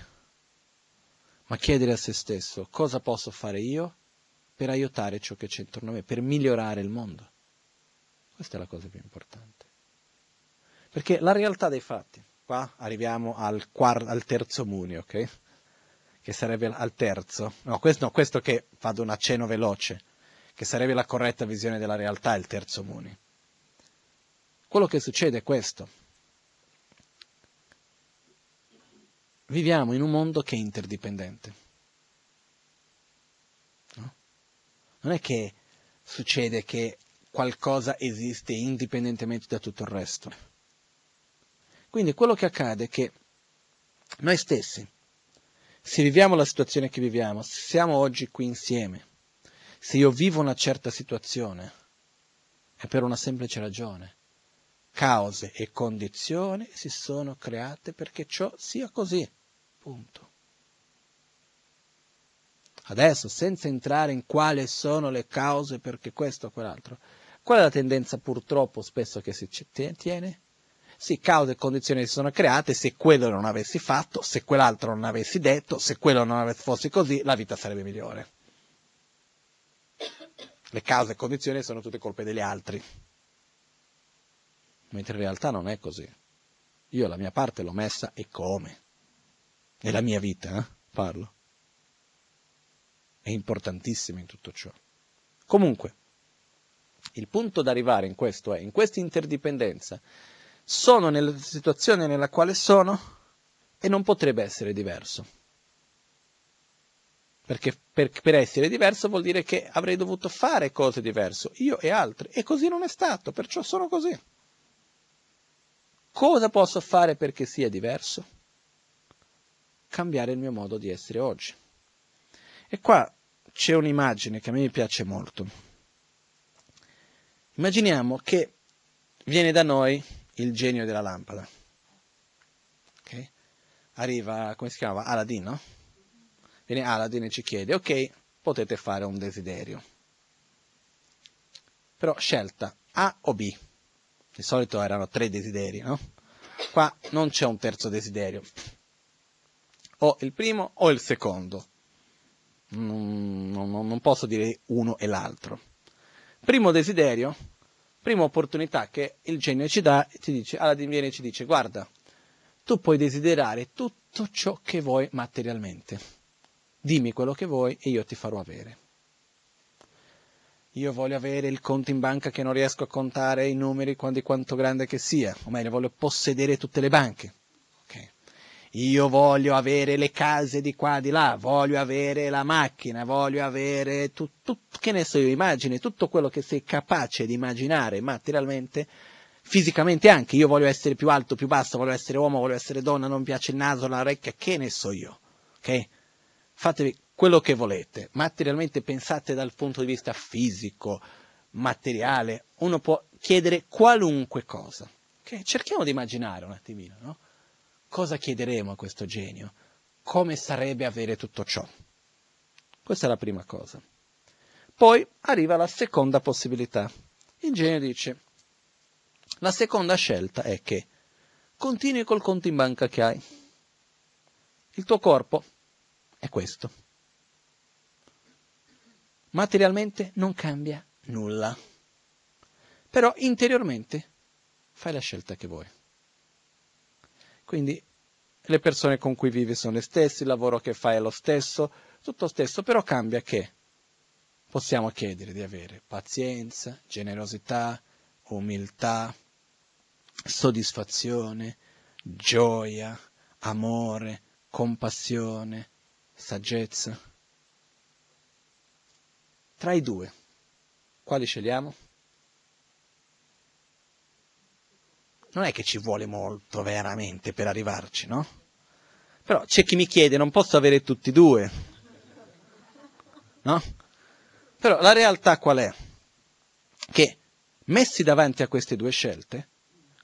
ma chiedere a se stesso cosa posso fare io per aiutare ciò che c'è intorno a me, per migliorare il mondo. Questa è la cosa più importante. Perché la realtà dei fatti, qua arriviamo al, quart- al terzo munio, ok? Che sarebbe al terzo, no questo, no, questo che vado un accenno veloce, che sarebbe la corretta visione della realtà, il terzo munio. Quello che succede è questo, viviamo in un mondo che è interdipendente. No? Non è che succede che qualcosa esiste indipendentemente da tutto il resto. Quindi quello che accade è che noi stessi, se viviamo la situazione che viviamo, se siamo oggi qui insieme, se io vivo una certa situazione, è per una semplice ragione. Cause e condizioni si sono create perché ciò sia così. Punto. Adesso, senza entrare in quali sono le cause perché questo o quell'altro, qual è la tendenza purtroppo spesso che si tiene? Sì, cause e condizioni si sono create, se quello non avessi fatto, se quell'altro non avessi detto, se quello non fosse così, la vita sarebbe migliore. Le cause e condizioni sono tutte colpe degli altri. Mentre in realtà non è così. Io la mia parte l'ho messa e come nella mia vita, eh? parlo. È importantissimo in tutto ciò. Comunque, il punto da arrivare in questo è, in questa interdipendenza, sono nella situazione nella quale sono e non potrebbe essere diverso. Perché per, per, essere diverso vuol dire che avrei dovuto fare cose diverse, io e altri, e così non è stato, perciò sono così. Cosa posso fare perché sia diverso? cambiare il mio modo di essere oggi. E qua c'è un'immagine che a me piace molto. Immaginiamo che viene da noi il genio della lampada. Okay? Arriva, come si chiama? Aladdin, no? Viene Aladdin e ci chiede, ok, potete fare un desiderio. Però scelta A o B. Di solito erano tre desideri, no? Qua non c'è un terzo desiderio o il primo o il secondo. Non, non, non posso dire uno e l'altro. Primo desiderio, prima opportunità che il genio ci dà, ti dice, Aladdin viene e ci dice, guarda, tu puoi desiderare tutto ciò che vuoi materialmente. Dimmi quello che vuoi e io ti farò avere. Io voglio avere il conto in banca che non riesco a contare i numeri di quanto grande che sia, o meglio, voglio possedere tutte le banche io voglio avere le case di qua, di là, voglio avere la macchina, voglio avere tutto, che ne so io, immagini, tutto quello che sei capace di immaginare materialmente, fisicamente anche, io voglio essere più alto, più basso, voglio essere uomo, voglio essere donna, non mi piace il naso, l'orecchia, che ne so io, ok? Fatevi quello che volete, materialmente pensate dal punto di vista fisico, materiale, uno può chiedere qualunque cosa, ok? Cerchiamo di immaginare un attimino, no? Cosa chiederemo a questo genio? Come sarebbe avere tutto ciò? Questa è la prima cosa. Poi arriva la seconda possibilità. Il genio dice, la seconda scelta è che continui col conto in banca che hai. Il tuo corpo è questo. Materialmente non cambia nulla. Però interiormente fai la scelta che vuoi. Quindi le persone con cui vivi sono le stesse, il lavoro che fai è lo stesso, tutto lo stesso, però cambia che possiamo chiedere di avere pazienza, generosità, umiltà, soddisfazione, gioia, amore, compassione, saggezza. Tra i due, quali scegliamo? Non è che ci vuole molto veramente per arrivarci, no? Però c'è chi mi chiede, non posso avere tutti e due, no? Però la realtà qual è? Che messi davanti a queste due scelte,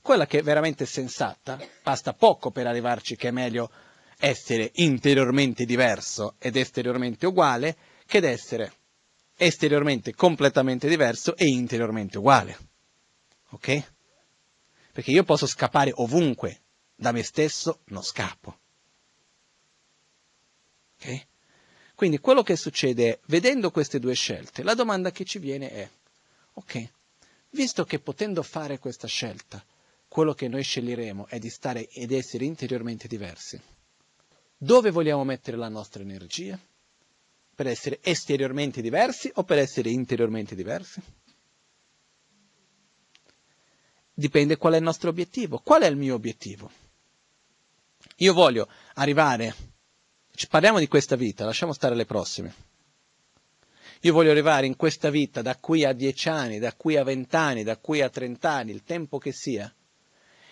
quella che è veramente sensata, basta poco per arrivarci che è meglio essere interiormente diverso ed esteriormente uguale, che ed essere esteriormente completamente diverso e interiormente uguale. Ok? Perché io posso scappare ovunque, da me stesso non scappo. Ok? Quindi quello che succede è, vedendo queste due scelte, la domanda che ci viene è, ok, visto che potendo fare questa scelta, quello che noi sceglieremo è di stare ed essere interiormente diversi, dove vogliamo mettere la nostra energia? Per essere esteriormente diversi o per essere interiormente diversi? Dipende qual è il nostro obiettivo. Qual è il mio obiettivo? Io voglio arrivare, parliamo di questa vita, lasciamo stare le prossime. Io voglio arrivare in questa vita da qui a dieci anni, da qui a vent'anni, da qui a trent'anni, il tempo che sia,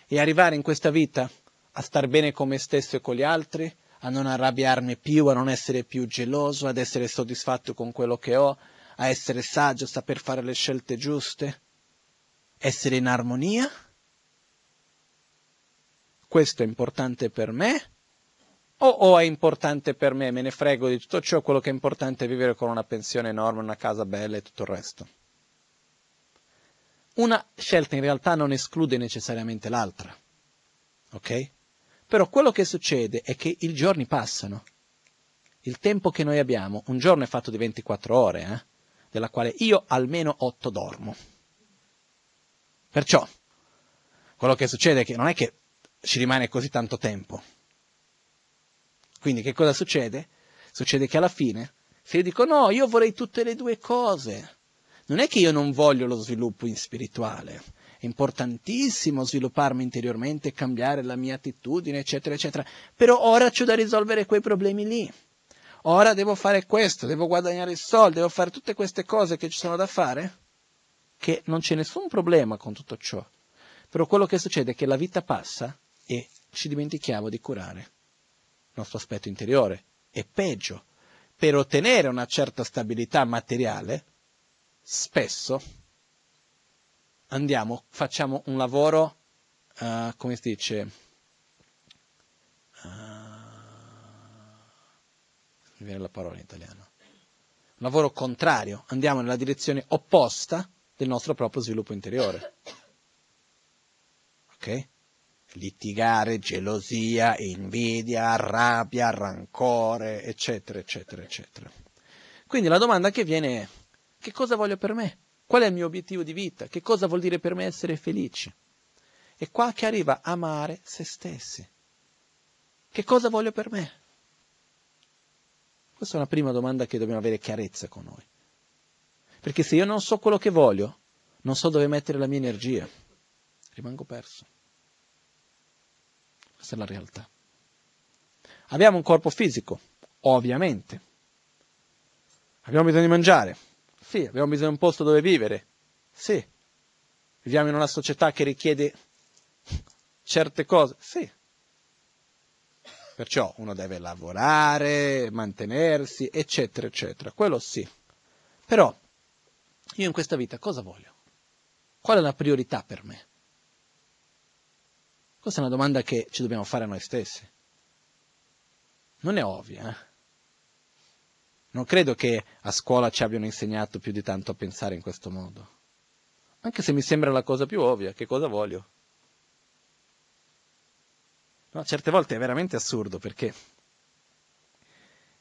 e arrivare in questa vita a star bene con me stesso e con gli altri, a non arrabbiarmi più, a non essere più geloso, ad essere soddisfatto con quello che ho, a essere saggio, a saper fare le scelte giuste, essere in armonia? Questo è importante per me? O, o, è importante per me, me ne frego di tutto ciò, quello che è importante è vivere con una pensione enorme, una casa bella e tutto il resto? Una scelta in realtà non esclude necessariamente l'altra, ok? Però quello che succede è che i giorni passano. Il tempo che noi abbiamo, un giorno è fatto di 24 ore, eh? della quale io almeno 8 dormo. Perciò, quello che succede è che non è che ci rimane così tanto tempo. Quindi che cosa succede? Succede che alla fine, se io dico no, io vorrei tutte le due cose, non è che io non voglio lo sviluppo spirituale, è importantissimo svilupparmi interiormente, cambiare la mia attitudine, eccetera, eccetera, però ora c'ho da risolvere quei problemi lì. Ora devo fare questo, devo guadagnare i soldi, devo fare tutte queste cose che ci sono da fare che non c'è nessun problema con tutto ciò. Però quello che succede è che la vita passa e ci dimentichiamo di curare il nostro aspetto interiore. E peggio, per ottenere una certa stabilità materiale, spesso andiamo, facciamo un lavoro, uh, come si dice, uh, mi viene la parola in italiano, un lavoro contrario, andiamo nella direzione opposta del nostro proprio sviluppo interiore. Ok? Litigare, gelosia, invidia, rabbia, rancore, eccetera, eccetera, eccetera. Quindi la domanda che viene è, che cosa voglio per me? Qual è il mio obiettivo di vita? Che cosa vuol dire per me essere felice? E qua che arriva amare se stessi. Che cosa voglio per me? Questa è una prima domanda che dobbiamo avere chiarezza con noi. Perché se io non so quello che voglio, non so dove mettere la mia energia, rimango perso. Questa è la realtà. Abbiamo un corpo fisico, ovviamente. Abbiamo bisogno di mangiare, sì. Abbiamo bisogno di un posto dove vivere, sì. Viviamo in una società che richiede certe cose, sì. Perciò uno deve lavorare, mantenersi, eccetera, eccetera. Quello sì. Però io in questa vita cosa voglio? Qual è la priorità per me? Questa è una domanda che ci dobbiamo fare a noi stessi. Non è ovvia. Eh? Non credo che a scuola ci abbiano insegnato più di tanto a pensare in questo modo. Anche se mi sembra la cosa più ovvia, che cosa voglio? No, certe volte è veramente assurdo perché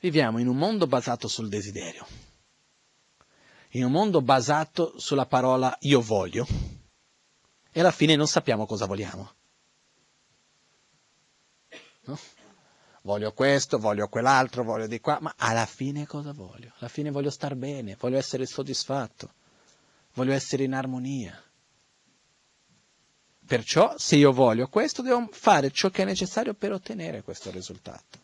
viviamo in un mondo basato sul desiderio, in un mondo basato sulla parola io voglio e alla fine non sappiamo cosa vogliamo. No? Voglio questo, voglio quell'altro, voglio di qua, ma alla fine cosa voglio? Alla fine voglio star bene, voglio essere soddisfatto, voglio essere in armonia. Perciò, se io voglio questo, devo fare ciò che è necessario per ottenere questo risultato.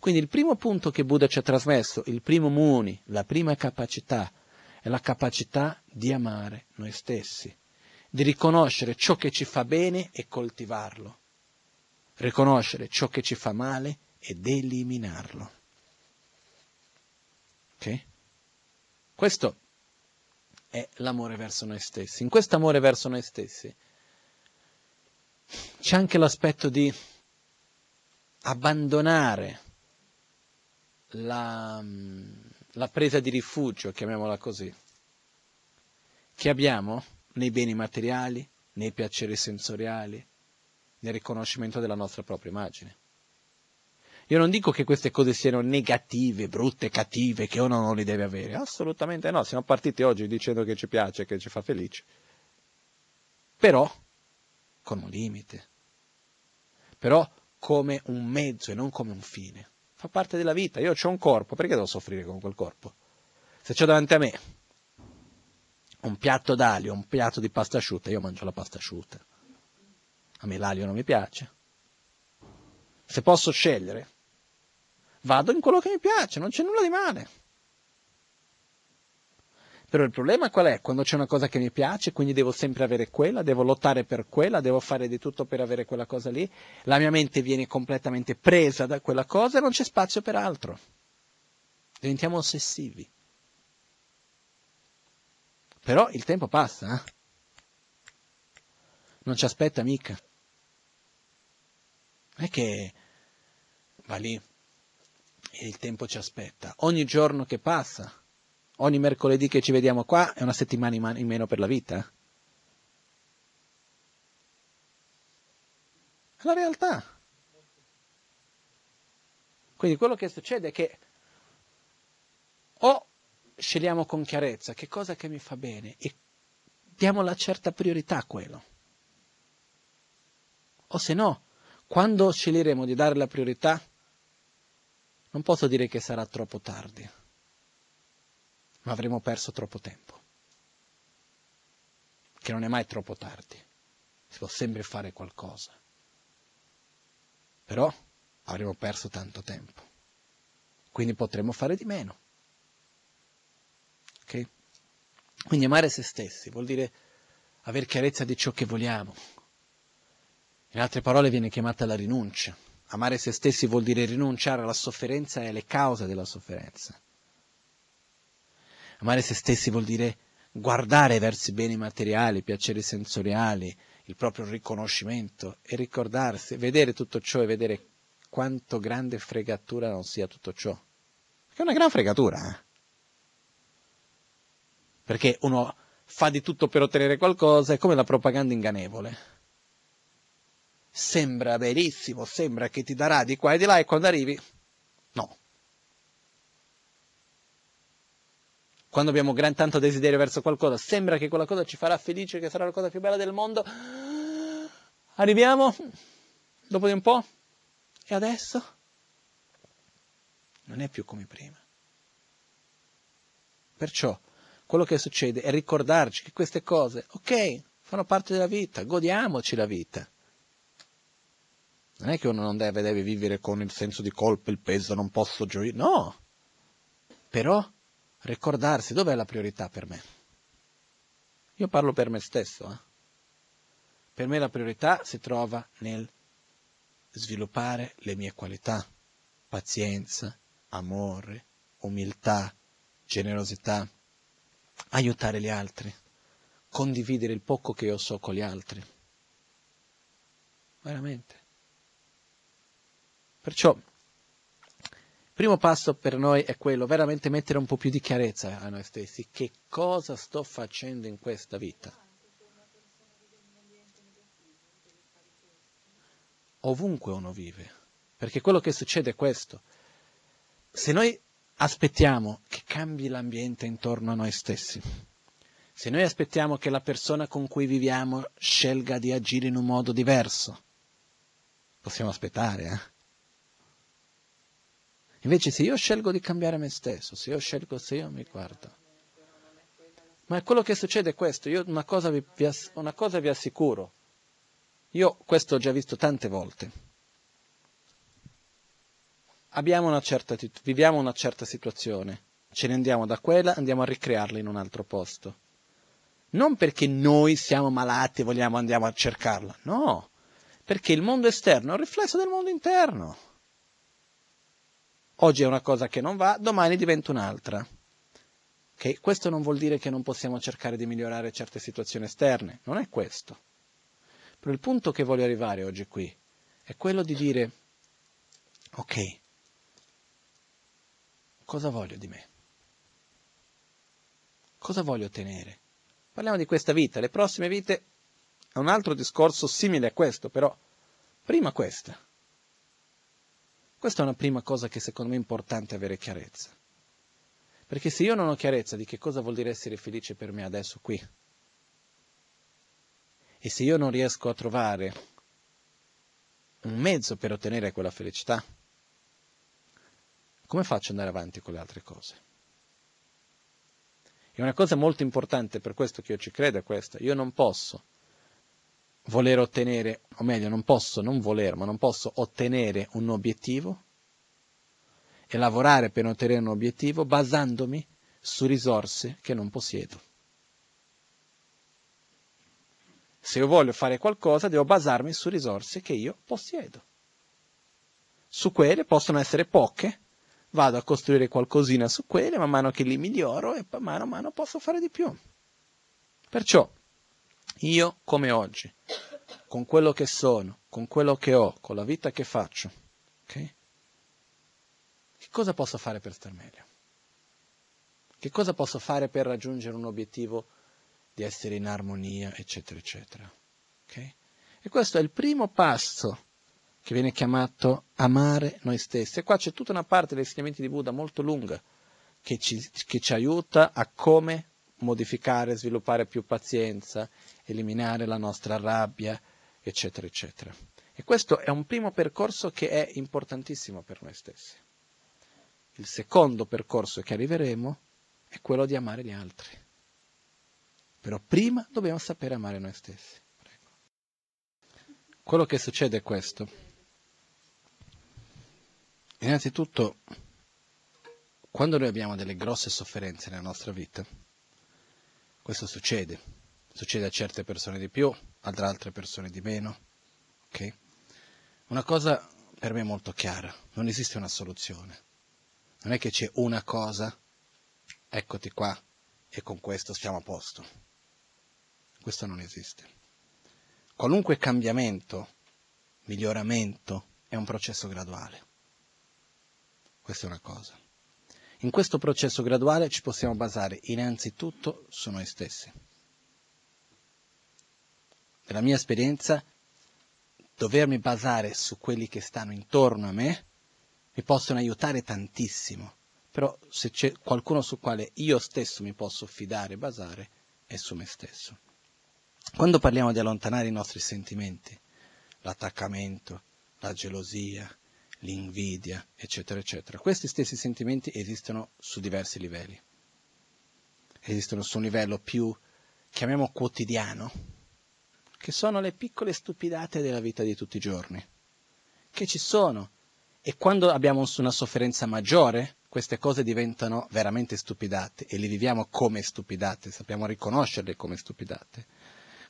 Quindi il primo punto che Buddha ci ha trasmesso, il primo muni, la prima capacità, è la capacità di amare noi stessi, di riconoscere ciò che ci fa bene e coltivarlo, riconoscere ciò che ci fa male ed eliminarlo. Ok? Questo è l'amore verso noi stessi. In questo amore verso noi stessi c'è anche l'aspetto di abbandonare la, la presa di rifugio, chiamiamola così, che abbiamo nei beni materiali, nei piaceri sensoriali, nel riconoscimento della nostra propria immagine. Io non dico che queste cose siano negative, brutte, cattive, che uno non li deve avere. Assolutamente no. Siamo partiti oggi dicendo che ci piace, che ci fa felice. Però con un limite. Però come un mezzo e non come un fine. Fa parte della vita. Io ho un corpo, perché devo soffrire con quel corpo? Se c'è davanti a me un piatto d'aglio, un piatto di pasta asciutta, io mangio la pasta asciutta. A me l'aglio non mi piace. Se posso scegliere, vado in quello che mi piace, non c'è nulla di male. Però il problema qual è? Quando c'è una cosa che mi piace, quindi devo sempre avere quella, devo lottare per quella, devo fare di tutto per avere quella cosa lì, la mia mente viene completamente presa da quella cosa e non c'è spazio per altro. Diventiamo ossessivi. Però il tempo passa, eh? Non ci aspetta mica. Non è che va lì e il tempo ci aspetta. Ogni giorno che passa, ogni mercoledì che ci vediamo qua è una settimana in meno per la vita. È la realtà. Quindi quello che succede è che o scegliamo con chiarezza che cosa che mi fa bene e diamo la certa priorità a quello, o se no, quando sceglieremo di dare la priorità non posso dire che sarà troppo tardi, ma avremo perso troppo tempo. Che non è mai troppo tardi, si può sempre fare qualcosa. Però avremo perso tanto tempo, quindi potremo fare di meno. Ok? Quindi amare se stessi vuol dire avere chiarezza di ciò che vogliamo. In altre parole viene chiamata la rinuncia. Amare se stessi vuol dire rinunciare alla sofferenza e alle cause della sofferenza. Amare se stessi vuol dire guardare verso i beni materiali, i piaceri sensoriali, il proprio riconoscimento e ricordarsi, vedere tutto ciò e vedere quanto grande fregatura non sia tutto ciò. Che è una gran fregatura, eh? Perché uno fa di tutto per ottenere qualcosa, è come la propaganda ingannevole sembra benissimo, sembra che ti darà di qua e di là e quando arrivi, no. Quando abbiamo gran tanto desiderio verso qualcosa, sembra che quella cosa ci farà felice, che sarà la cosa più bella del mondo. Arriviamo, dopo di un po', e adesso non è più come prima. Perciò quello che succede è ricordarci che queste cose, ok, fanno parte della vita, godiamoci la vita Non è che uno non deve, deve vivere con il senso di colpa, il peso, non posso gioire. No! Però ricordarsi dov'è la priorità per me. Io parlo per me stesso. Eh? Per me la priorità si trova nel sviluppare le mie qualità, pazienza, amore, umiltà, generosità, aiutare gli altri, condividere il poco che io so con gli altri. Veramente. Perciò, primo passo per noi è quello, veramente mettere un po' più di chiarezza a noi stessi. Che cosa sto facendo in questa vita? Ovunque uno vive. Perché quello che succede è questo. Se noi aspettiamo che cambi l'ambiente intorno a noi stessi, se noi aspettiamo che la persona con cui viviamo scelga di agire in un modo diverso, possiamo aspettare, eh? Invece se io scelgo di cambiare me stesso, se io scelgo, se io mi guardo. Ma quello che succede è questo, io una cosa vi, vi, una cosa vi assicuro, io questo ho già visto tante volte. Una certa, viviamo una certa situazione, ce ne andiamo da quella, andiamo a ricrearla in un altro posto. Non perché noi siamo malati e vogliamo andiamo a cercarla, no, perché il mondo esterno è un riflesso del mondo interno. Oggi è una cosa che non va, domani diventa un'altra. Okay? Questo non vuol dire che non possiamo cercare di migliorare certe situazioni esterne, non è questo. Però il punto che voglio arrivare oggi qui è quello di dire, ok, cosa voglio di me? Cosa voglio ottenere? Parliamo di questa vita, le prossime vite è un altro discorso simile a questo, però prima questa. Questa è una prima cosa che secondo me è importante avere chiarezza. Perché se io non ho chiarezza di che cosa vuol dire essere felice per me adesso qui, e se io non riesco a trovare un mezzo per ottenere quella felicità, come faccio ad andare avanti con le altre cose? E una cosa molto importante per questo che io ci credo è questa, io non posso voler ottenere, o meglio, non posso non voler, ma non posso ottenere un obiettivo e lavorare per ottenere un obiettivo basandomi su risorse che non possiedo. Se io voglio fare qualcosa devo basarmi su risorse che io possiedo. Su quelle possono essere poche, vado a costruire qualcosina su quelle, man mano che li miglioro e mano a mano posso fare di più. Perciò, io come oggi, con quello che sono, con quello che ho, con la vita che faccio, okay? che cosa posso fare per star meglio? Che cosa posso fare per raggiungere un obiettivo di essere in armonia, eccetera, eccetera? Okay? E questo è il primo passo che viene chiamato amare noi stessi. E qua c'è tutta una parte degli insegnamenti di Buddha molto lunga che ci, che ci aiuta a come modificare, sviluppare più pazienza, eliminare la nostra rabbia, eccetera, eccetera. E questo è un primo percorso che è importantissimo per noi stessi. Il secondo percorso che arriveremo è quello di amare gli altri. Però prima dobbiamo sapere amare noi stessi. Prego. Quello che succede è questo. Innanzitutto, quando noi abbiamo delle grosse sofferenze nella nostra vita, questo succede. Succede a certe persone di più, ad altre persone di meno. Okay? Una cosa per me molto chiara, non esiste una soluzione. Non è che c'è una cosa, eccoti qua, e con questo stiamo a posto. Questo non esiste. Qualunque cambiamento, miglioramento, è un processo graduale. Questa è una cosa. In questo processo graduale ci possiamo basare innanzitutto su noi stessi. Nella mia esperienza, dovermi basare su quelli che stanno intorno a me mi possono aiutare tantissimo, però se c'è qualcuno su quale io stesso mi posso fidare e basare è su me stesso. Quando parliamo di allontanare i nostri sentimenti, l'attaccamento, la gelosia, l'invidia, eccetera, eccetera. Questi stessi sentimenti esistono su diversi livelli. Esistono su un livello più, chiamiamo quotidiano, che sono le piccole stupidate della vita di tutti i giorni. che ci sono. E quando abbiamo una sofferenza maggiore, queste cose diventano veramente stupidate e le viviamo come stupidate, sappiamo riconoscerle come stupidate.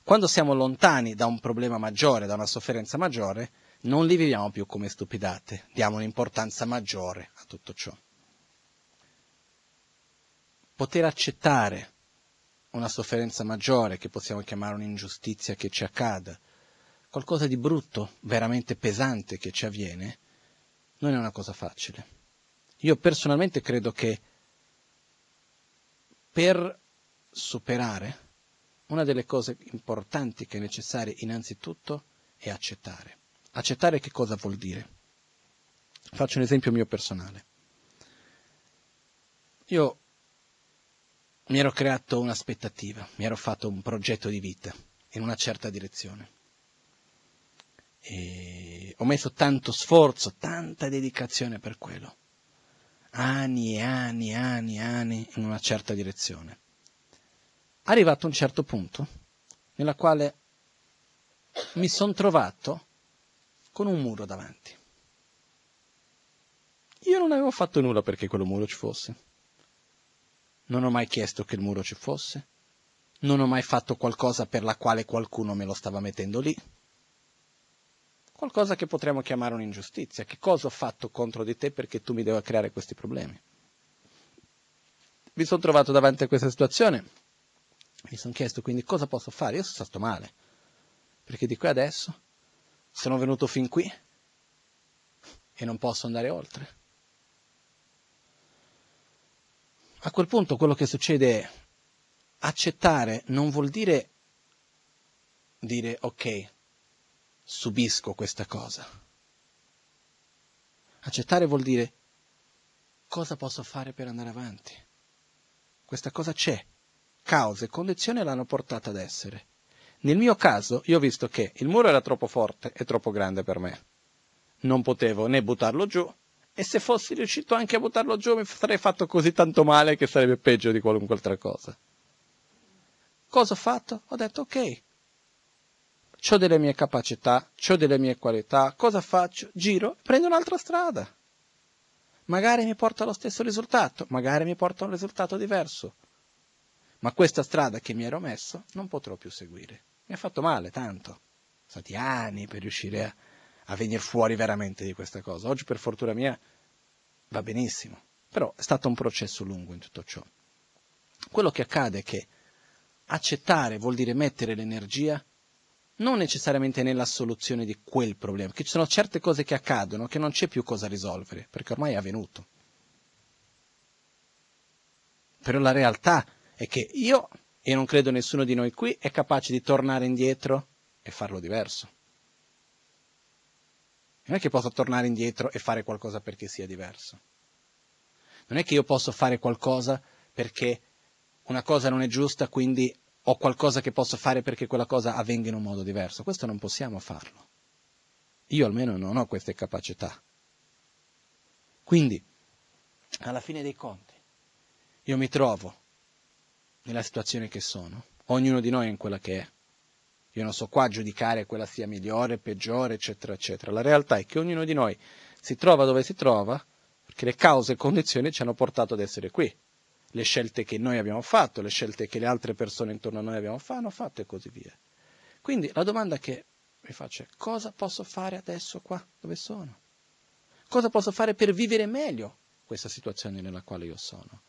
Quando siamo lontani da un problema maggiore, da una sofferenza maggiore, non li viviamo più come stupidate, diamo un'importanza maggiore a tutto ciò. Poter accettare una sofferenza maggiore, che possiamo chiamare un'ingiustizia che ci accada, qualcosa di brutto, veramente pesante che ci avviene, non è una cosa facile. Io personalmente credo che per superare una delle cose importanti che è necessaria innanzitutto è accettare. Accettare che cosa vuol dire? Faccio un esempio mio personale. Io mi ero creato un'aspettativa, mi ero fatto un progetto di vita in una certa direzione. E ho messo tanto sforzo, tanta dedicazione per quello. Anni e anni e anni e anni in una certa direzione. Arrivato a un certo punto nella quale mi sono trovato con un muro davanti. Io non avevo fatto nulla perché quello muro ci fosse. Non ho mai chiesto che il muro ci fosse. Non ho mai fatto qualcosa per la quale qualcuno me lo stava mettendo lì. Qualcosa che potremmo chiamare un'ingiustizia. Che cosa ho fatto contro di te perché tu mi devi creare questi problemi? Mi sono trovato davanti a questa situazione. Mi sono chiesto quindi cosa posso fare. Io sono stato male. Perché di qui adesso sono venuto fin qui e non posso andare oltre. A quel punto quello che succede è accettare non vuol dire dire ok, subisco questa cosa. Accettare vuol dire cosa posso fare per andare avanti. Questa cosa c'è, cause e condizioni l'hanno portata ad essere. Nel mio caso, io ho visto che il muro era troppo forte e troppo grande per me. Non potevo né buttarlo giù, e se fossi riuscito anche a buttarlo giù mi sarei fatto così tanto male che sarebbe peggio di qualunque altra cosa. Cosa ho fatto? Ho detto ok, ho delle mie capacità, ho delle mie qualità, cosa faccio? Giro, prendo un'altra strada. Magari mi porta allo stesso risultato, magari mi porta a un risultato diverso. Ma questa strada che mi ero messo non potrò più seguire. Mi ha fatto male tanto. Sono stati anni per riuscire a, a venire fuori veramente di questa cosa. Oggi per fortuna mia va benissimo, però è stato un processo lungo in tutto ciò. Quello che accade è che accettare vuol dire mettere l'energia non necessariamente nella soluzione di quel problema, che ci sono certe cose che accadono che non c'è più cosa risolvere, perché ormai è avvenuto. Però la realtà è che io, e non credo nessuno di noi qui, è capace di tornare indietro e farlo diverso. Non è che posso tornare indietro e fare qualcosa perché sia diverso. Non è che io posso fare qualcosa perché una cosa non è giusta, quindi ho qualcosa che posso fare perché quella cosa avvenga in un modo diverso. Questo non possiamo farlo. Io almeno non ho queste capacità. Quindi, alla fine dei conti, io mi trovo nella situazione che sono. Ognuno di noi è in quella che è. Io non so qua giudicare quella sia migliore, peggiore, eccetera, eccetera. La realtà è che ognuno di noi si trova dove si trova perché le cause e condizioni ci hanno portato ad essere qui. Le scelte che noi abbiamo fatto, le scelte che le altre persone intorno a noi abbiamo fatto e così via. Quindi la domanda che mi faccio è cosa posso fare adesso qua dove sono? Cosa posso fare per vivere meglio questa situazione nella quale io sono?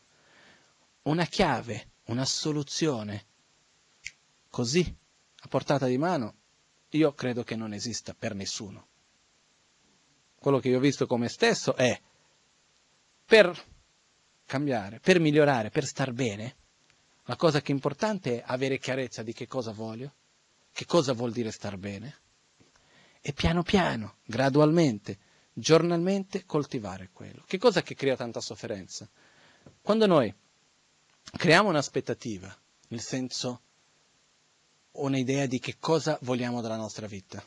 Una chiave una soluzione così a portata di mano, io credo che non esista per nessuno. Quello che io ho visto come stesso è per cambiare, per migliorare, per star bene, la cosa che è importante è avere chiarezza di che cosa voglio, che cosa vuol dire star bene e piano piano, gradualmente, giornalmente coltivare quello. Che cosa che crea tanta sofferenza? Quando noi creiamo un'aspettativa, nel senso un'idea di che cosa vogliamo dalla nostra vita.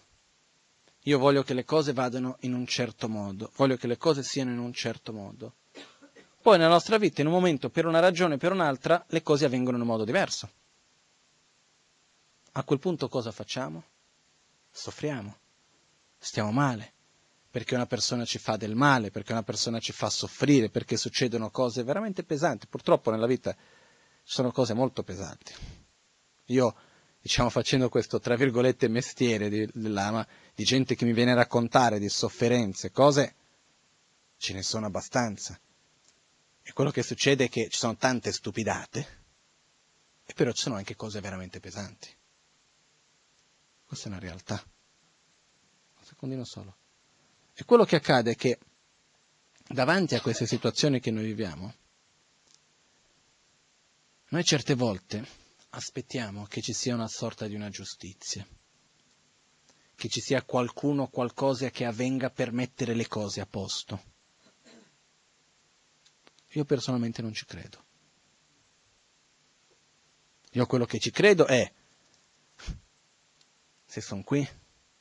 Io voglio che le cose vadano in un certo modo, voglio che le cose siano in un certo modo. Poi nella nostra vita, in un momento, per una ragione o per un'altra, le cose avvengono in un modo diverso. A quel punto cosa facciamo? Soffriamo, stiamo male, perché una persona ci fa del male, perché una persona ci fa soffrire, perché succedono cose veramente pesanti. Purtroppo nella vita ci sono cose molto pesanti. Io, diciamo, facendo questo, tra virgolette, mestiere di, dell'ama, di gente che mi viene a raccontare di sofferenze, cose, ce ne sono abbastanza. E quello che succede è che ci sono tante stupidate, e però ci sono anche cose veramente pesanti. Questa è una realtà. Un secondino solo. E quello che accade è che davanti a queste situazioni che noi viviamo, noi certe volte aspettiamo che ci sia una sorta di una giustizia, che ci sia qualcuno o qualcosa che avvenga per mettere le cose a posto. Io personalmente non ci credo. Io quello che ci credo è, se sono qui,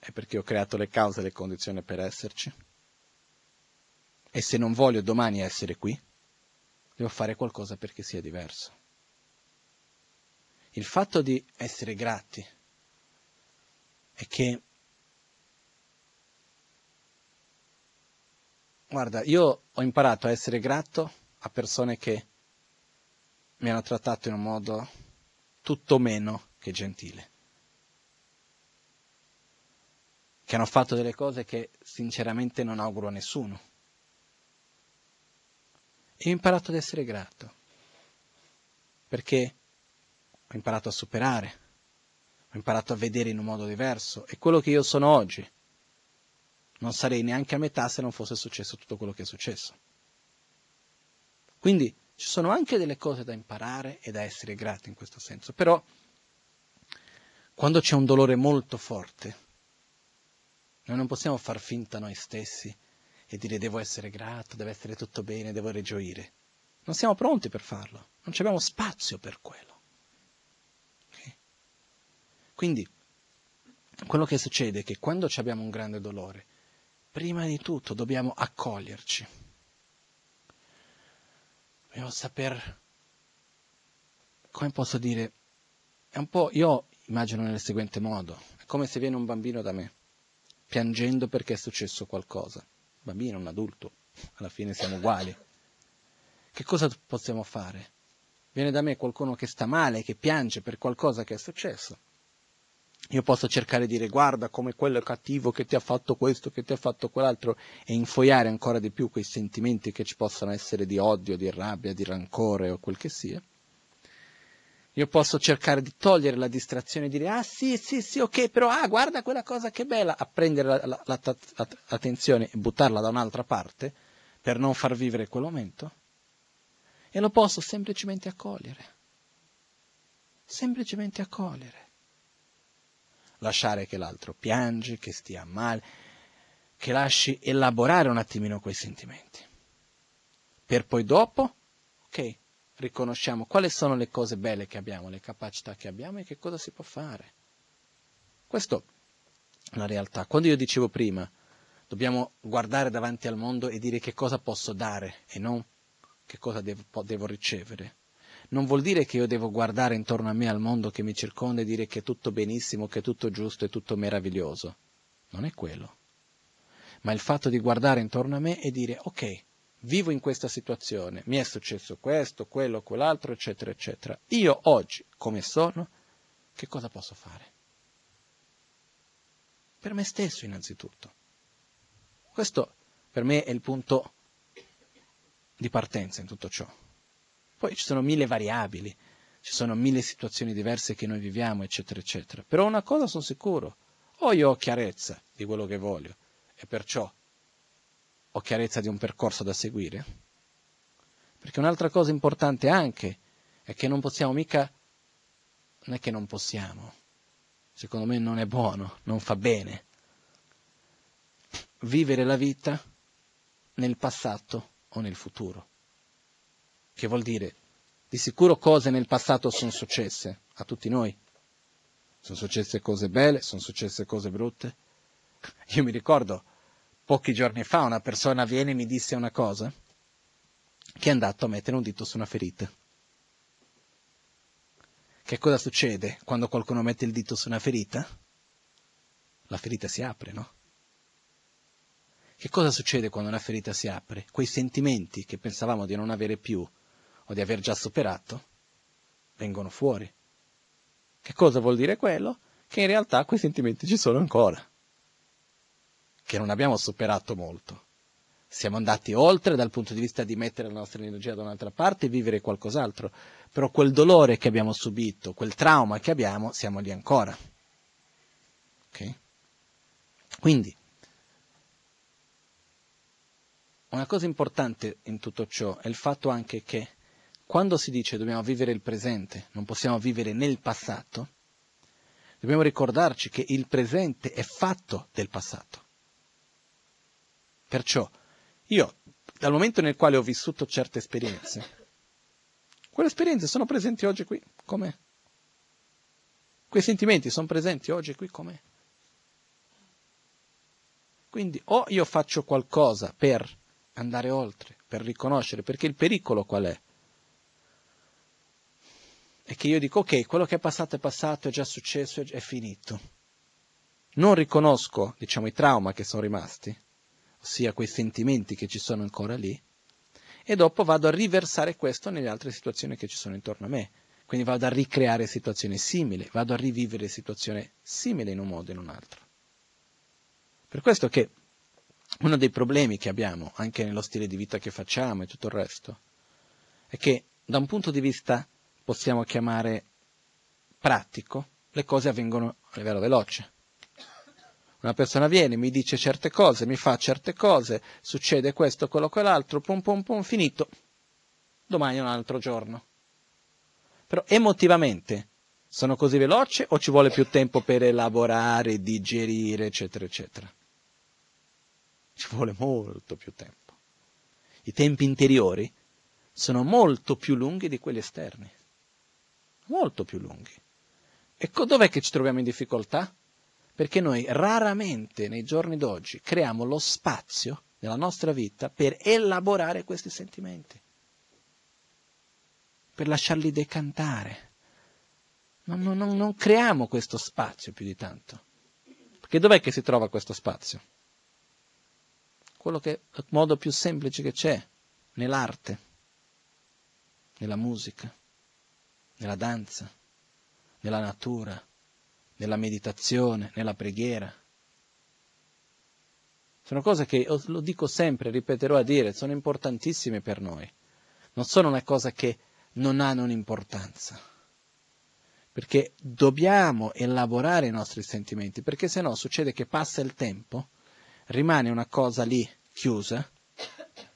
è perché ho creato le cause e le condizioni per esserci. E se non voglio domani essere qui, devo fare qualcosa perché sia diverso. Il fatto di essere grati è che, guarda, io ho imparato a essere grato a persone che mi hanno trattato in un modo tutto meno che gentile. che hanno fatto delle cose che sinceramente non auguro a nessuno. E ho imparato ad essere grato, perché ho imparato a superare, ho imparato a vedere in un modo diverso e quello che io sono oggi non sarei neanche a metà se non fosse successo tutto quello che è successo. Quindi ci sono anche delle cose da imparare e da essere grati in questo senso, però quando c'è un dolore molto forte, noi non possiamo far finta noi stessi e dire devo essere grato, deve essere tutto bene, devo rigioire. Non siamo pronti per farlo, non abbiamo spazio per quello. Quindi, quello che succede è che quando abbiamo un grande dolore, prima di tutto dobbiamo accoglierci. Dobbiamo saper, come posso dire, è un po', io immagino nel seguente modo, è come se viene un bambino da me piangendo perché è successo qualcosa. Un bambino, un adulto, alla fine siamo uguali. Che cosa possiamo fare? Viene da me qualcuno che sta male, che piange per qualcosa che è successo. Io posso cercare di dire guarda come quello è cattivo che ti ha fatto questo, che ti ha fatto quell'altro e infoiare ancora di più quei sentimenti che ci possono essere di odio, di rabbia, di rancore o quel che sia. Io posso cercare di togliere la distrazione e dire, ah sì, sì, sì, ok, però ah, guarda quella cosa che bella, a prendere la, la, la, e buttarla da un'altra parte per non far vivere quel momento. E lo posso semplicemente accogliere. Semplicemente accogliere. Lasciare che l'altro piange, che stia male, che lasci elaborare un attimino quei sentimenti. Per poi dopo, ok, riconosciamo quali sono le cose belle che abbiamo, le capacità che abbiamo e che cosa si può fare. Questo è la realtà. Quando io dicevo prima, dobbiamo guardare davanti al mondo e dire che cosa posso dare e non che cosa devo, devo ricevere. Non vuol dire che io devo guardare intorno a me al mondo che mi circonda e dire che è tutto benissimo, che è tutto giusto e tutto meraviglioso. Non è quello. Ma il fatto di guardare intorno a me e dire ok, vivo in questa situazione, mi è successo questo, quello, quell'altro, eccetera, eccetera. Io oggi, come sono, che cosa posso fare? Per me stesso innanzitutto. Questo per me è il punto di partenza in tutto ciò. Poi ci sono mille variabili, ci sono mille situazioni diverse che noi viviamo, eccetera, eccetera. Però una cosa sono sicuro, o io ho chiarezza di quello che voglio e perciò ho chiarezza di un percorso da seguire? Perché un'altra cosa importante anche è che non possiamo mica, non è che non possiamo, secondo me non è buono, non fa bene, vivere la vita nel passato o nel futuro. Che vuol dire, di sicuro cose nel passato sono successe a tutti noi. Sono successe cose belle, sono successe cose brutte. Io mi ricordo pochi giorni fa una persona viene e mi disse una cosa, che è andato a mettere un dito su una ferita. Che cosa succede quando qualcuno mette il dito su una ferita? La ferita si apre, no? che cosa succede quando una ferita si apre? Quei sentimenti che pensavamo di non avere più o di aver già superato vengono fuori. Che cosa vuol dire quello? Che in realtà quei sentimenti ci sono ancora, che non abbiamo superato molto. Siamo andati oltre dal punto di vista di mettere la nostra energia da un'altra parte e vivere qualcos'altro, però quel dolore che abbiamo subito, quel trauma che abbiamo, siamo lì ancora. Okay? Quindi, una cosa importante in tutto ciò è il fatto anche che quando si dice dobbiamo vivere il presente, non possiamo vivere nel passato, dobbiamo ricordarci che il presente è fatto del passato. Perciò io, dal momento nel quale ho vissuto certe esperienze, quelle esperienze sono presenti oggi qui, com'è. Quei sentimenti sono presenti oggi qui com'è. Quindi o io faccio qualcosa per andare oltre, per riconoscere, perché il pericolo qual è? È che io dico ok, quello che è passato è passato, è già successo, è finito. Non riconosco, diciamo, i traumi che sono rimasti, ossia quei sentimenti che ci sono ancora lì, e dopo vado a riversare questo nelle altre situazioni che ci sono intorno a me. Quindi vado a ricreare situazioni simili, vado a rivivere situazioni simili in un modo o in un altro. Per questo che uno dei problemi che abbiamo anche nello stile di vita che facciamo e tutto il resto è che da un punto di vista possiamo chiamare pratico, le cose avvengono a livello veloce. Una persona viene, mi dice certe cose, mi fa certe cose, succede questo, quello, quell'altro, pum pum pum, finito. Domani è un altro giorno. Però emotivamente sono così veloci o ci vuole più tempo per elaborare, digerire, eccetera, eccetera? Ci vuole molto più tempo. I tempi interiori sono molto più lunghi di quelli esterni. Molto più lunghi. E dov'è che ci troviamo in difficoltà? Perché noi raramente nei giorni d'oggi creiamo lo spazio nella nostra vita per elaborare questi sentimenti, per lasciarli decantare. Non, non, non creiamo questo spazio più di tanto. Perché dov'è che si trova questo spazio? Quello che è il modo più semplice che c'è, nell'arte, nella musica, nella danza, nella natura, nella meditazione, nella preghiera. Sono cose che, lo dico sempre, ripeterò a dire, sono importantissime per noi. Non sono una cosa che non hanno un'importanza. Perché dobbiamo elaborare i nostri sentimenti, perché se no succede che passa il tempo, rimane una cosa lì chiusa,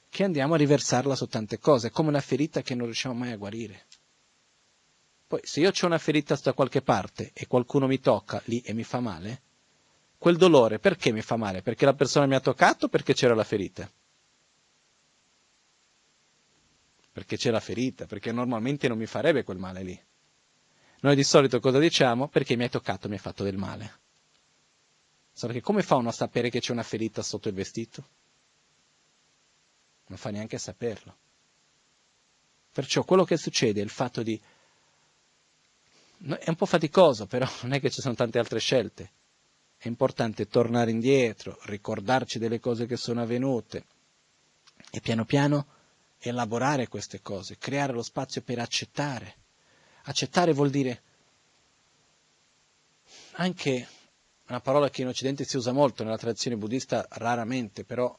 che andiamo a riversarla su tante cose, come una ferita che non riusciamo mai a guarire. Poi se io ho una ferita da qualche parte e qualcuno mi tocca lì e mi fa male, quel dolore perché mi fa male? Perché la persona mi ha toccato o perché c'era la ferita? Perché c'è la ferita, perché normalmente non mi farebbe quel male lì. Noi di solito cosa diciamo? Perché mi hai toccato, mi hai fatto del male. Solo che come fa uno a sapere che c'è una ferita sotto il vestito? Non fa neanche a saperlo. Perciò quello che succede è il fatto di è un po' faticoso, però non è che ci sono tante altre scelte. È importante tornare indietro, ricordarci delle cose che sono avvenute e piano piano elaborare queste cose, creare lo spazio per accettare. Accettare vuol dire anche una parola che in Occidente si usa molto, nella tradizione buddista raramente, però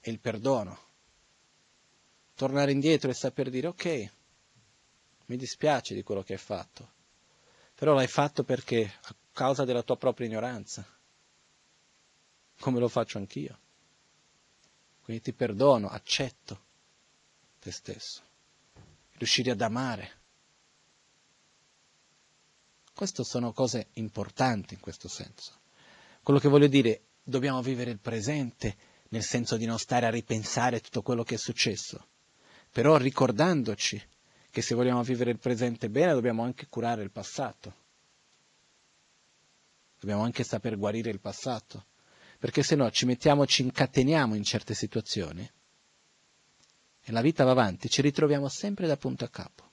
è il perdono. Tornare indietro e saper dire ok, mi dispiace di quello che hai fatto, però l'hai fatto perché a causa della tua propria ignoranza, come lo faccio anch'io. Quindi ti perdono, accetto te stesso, riuscire ad amare. Queste sono cose importanti in questo senso. Quello che voglio dire, dobbiamo vivere il presente nel senso di non stare a ripensare tutto quello che è successo, però ricordandoci che se vogliamo vivere il presente bene dobbiamo anche curare il passato. Dobbiamo anche saper guarire il passato, perché se no ci mettiamo, ci incateniamo in certe situazioni e la vita va avanti, ci ritroviamo sempre da punto a capo,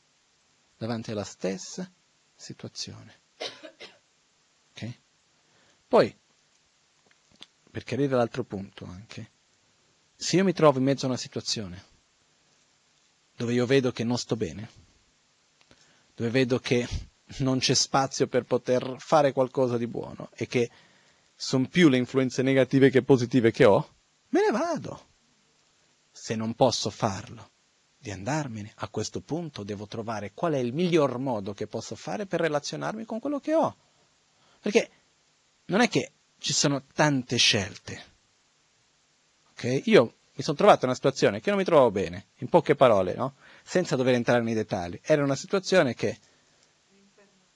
davanti alla stessa situazione. Okay? Poi, perché arriva all'altro punto anche, se io mi trovo in mezzo a una situazione dove io vedo che non sto bene, dove vedo che non c'è spazio per poter fare qualcosa di buono e che sono più le influenze negative che positive che ho, me ne vado. Se non posso farlo, di andarmene, a questo punto devo trovare qual è il miglior modo che posso fare per relazionarmi con quello che ho. Perché non è che ci sono tante scelte. Okay? Io mi sono trovato in una situazione che non mi trovavo bene, in poche parole, no? senza dover entrare nei dettagli. Era una situazione che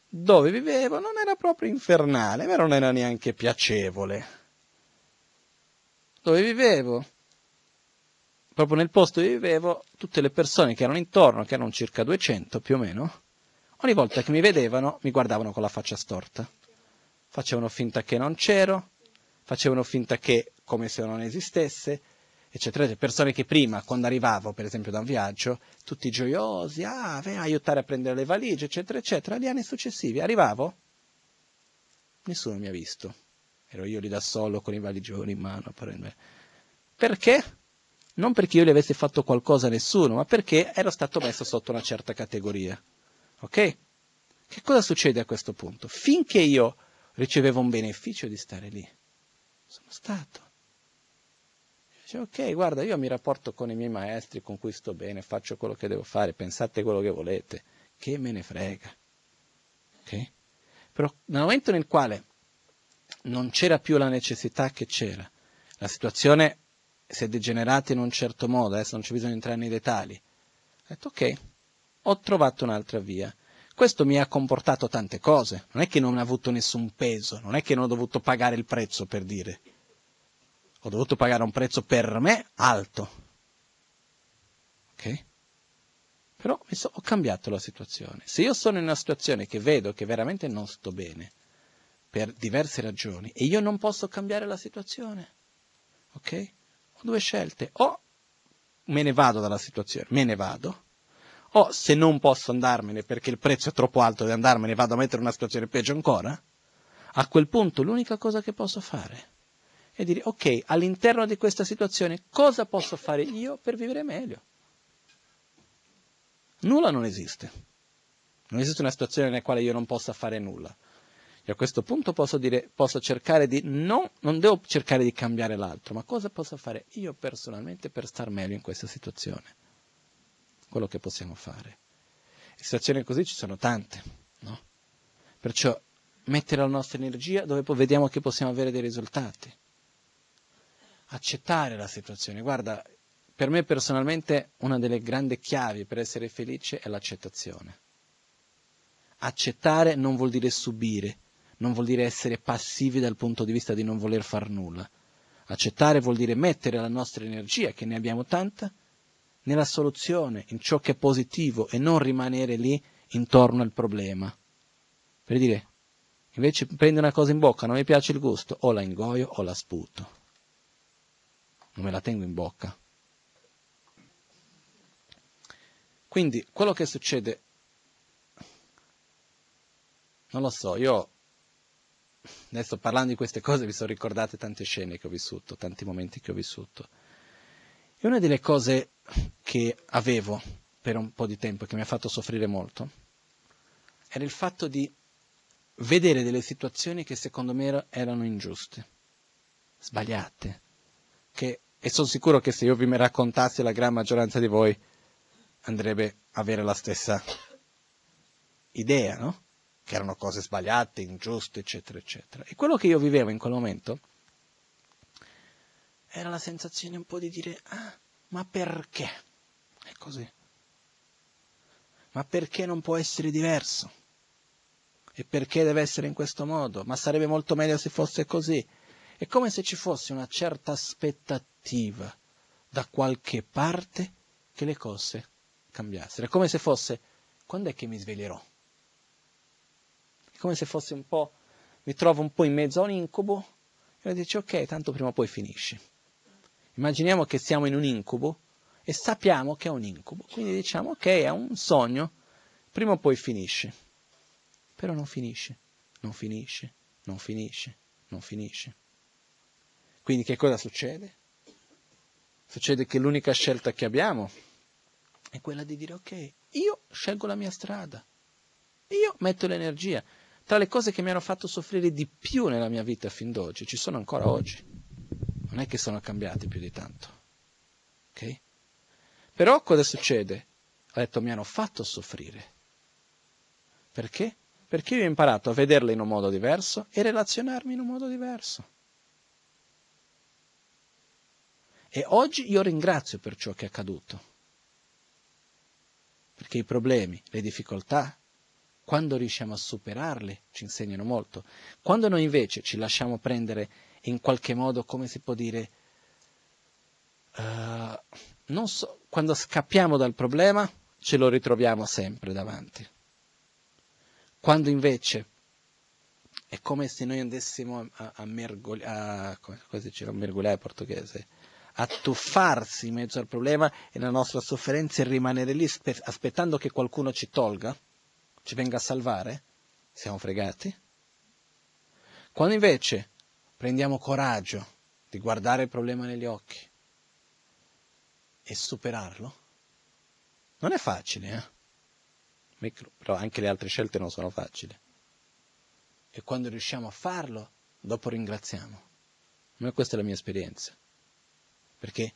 dove vivevo non era proprio infernale, ma non era neanche piacevole. Dove vivevo, proprio nel posto dove vivevo, tutte le persone che erano intorno, che erano circa 200 più o meno, ogni volta che mi vedevano mi guardavano con la faccia storta. Facevano finta che non c'ero, facevano finta che come se non esistesse, eccetera, persone che prima, quando arrivavo per esempio da un viaggio, tutti gioiosi, ah, vai a aiutare a prendere le valigie, eccetera, eccetera, gli anni successivi arrivavo, nessuno mi ha visto, ero io lì da solo con i valigioni in mano, perché? Non perché io gli avessi fatto qualcosa a nessuno, ma perché ero stato messo sotto una certa categoria, ok? Che cosa succede a questo punto? Finché io ricevevo un beneficio di stare lì, sono stato Dice, ok, guarda, io mi rapporto con i miei maestri con cui sto bene, faccio quello che devo fare, pensate quello che volete, che me ne frega. Okay? Però nel momento nel quale non c'era più la necessità che c'era, la situazione si è degenerata in un certo modo, adesso non c'è bisogno di entrare nei dettagli, ho detto ok, ho trovato un'altra via. Questo mi ha comportato tante cose, non è che non ha avuto nessun peso, non è che non ho dovuto pagare il prezzo per dire ho dovuto pagare un prezzo per me alto. Ok? Però so, ho cambiato la situazione. Se io sono in una situazione che vedo che veramente non sto bene, per diverse ragioni, e io non posso cambiare la situazione, ok? Ho due scelte. O me ne vado dalla situazione, me ne vado, o se non posso andarmene perché il prezzo è troppo alto di andarmene, vado a mettere una situazione peggio ancora, a quel punto l'unica cosa che posso fare e dire ok, all'interno di questa situazione cosa posso fare io per vivere meglio? Nulla non esiste. Non esiste una situazione nella quale io non possa fare nulla. E a questo punto posso dire, posso cercare di, no, non devo cercare di cambiare l'altro, ma cosa posso fare io personalmente per star meglio in questa situazione? Quello che possiamo fare. E situazioni così ci sono tante, no? Perciò mettere la nostra energia dove vediamo che possiamo avere dei risultati accettare la situazione. Guarda, per me personalmente una delle grandi chiavi per essere felice è l'accettazione. Accettare non vuol dire subire, non vuol dire essere passivi dal punto di vista di non voler far nulla. Accettare vuol dire mettere la nostra energia, che ne abbiamo tanta, nella soluzione, in ciò che è positivo e non rimanere lì intorno al problema. Per dire, invece prendo una cosa in bocca, non mi piace il gusto, o la ingoio o la sputo non me la tengo in bocca. Quindi quello che succede, non lo so, io adesso parlando di queste cose vi sono ricordate tante scene che ho vissuto, tanti momenti che ho vissuto. E una delle cose che avevo per un po' di tempo, che mi ha fatto soffrire molto, era il fatto di vedere delle situazioni che secondo me erano ingiuste, sbagliate, che, e sono sicuro che se io vi raccontassi la gran maggioranza di voi andrebbe a avere la stessa idea, no? Che erano cose sbagliate, ingiuste, eccetera, eccetera. E quello che io vivevo in quel momento era la sensazione un po' di dire, ah, ma perché? È così. Ma perché non può essere diverso? E perché deve essere in questo modo? Ma sarebbe molto meglio se fosse così. È come se ci fosse una certa aspettativa da qualche parte che le cose cambiassero. È come se fosse, quando è che mi sveglierò? È come se fosse un po', mi trovo un po' in mezzo a un incubo e dici ok, tanto prima o poi finisci. Immaginiamo che siamo in un incubo e sappiamo che è un incubo, quindi diciamo ok, è un sogno, prima o poi finisce. Però non finisce, non finisce, non finisce, non finisce Quindi che cosa succede? Succede che l'unica scelta che abbiamo è quella di dire ok, io scelgo la mia strada, io metto l'energia. Tra le cose che mi hanno fatto soffrire di più nella mia vita fin d'oggi, ci sono ancora oggi. Non è che sono cambiate più di tanto. Ok? Però cosa succede? Ho detto mi hanno fatto soffrire. Perché? Perché io ho imparato a vederle in un modo diverso e relazionarmi in un modo diverso. E oggi io ringrazio per ciò che è accaduto. Perché i problemi, le difficoltà, quando riusciamo a superarle, ci insegnano molto. Quando noi invece ci lasciamo prendere in qualche modo, come si può dire, uh, so, quando scappiamo dal problema, ce lo ritroviamo sempre davanti. Quando invece è come se noi andassimo a, a mergogliare, come si dice, mergogliare in portoghese, a tuffarsi in mezzo al problema e la nostra sofferenza e rimanere lì aspettando che qualcuno ci tolga, ci venga a salvare, siamo fregati. Quando invece prendiamo coraggio di guardare il problema negli occhi e superarlo, non è facile, eh? però anche le altre scelte non sono facili. E quando riusciamo a farlo, dopo ringraziamo. Ma questa è la mia esperienza perché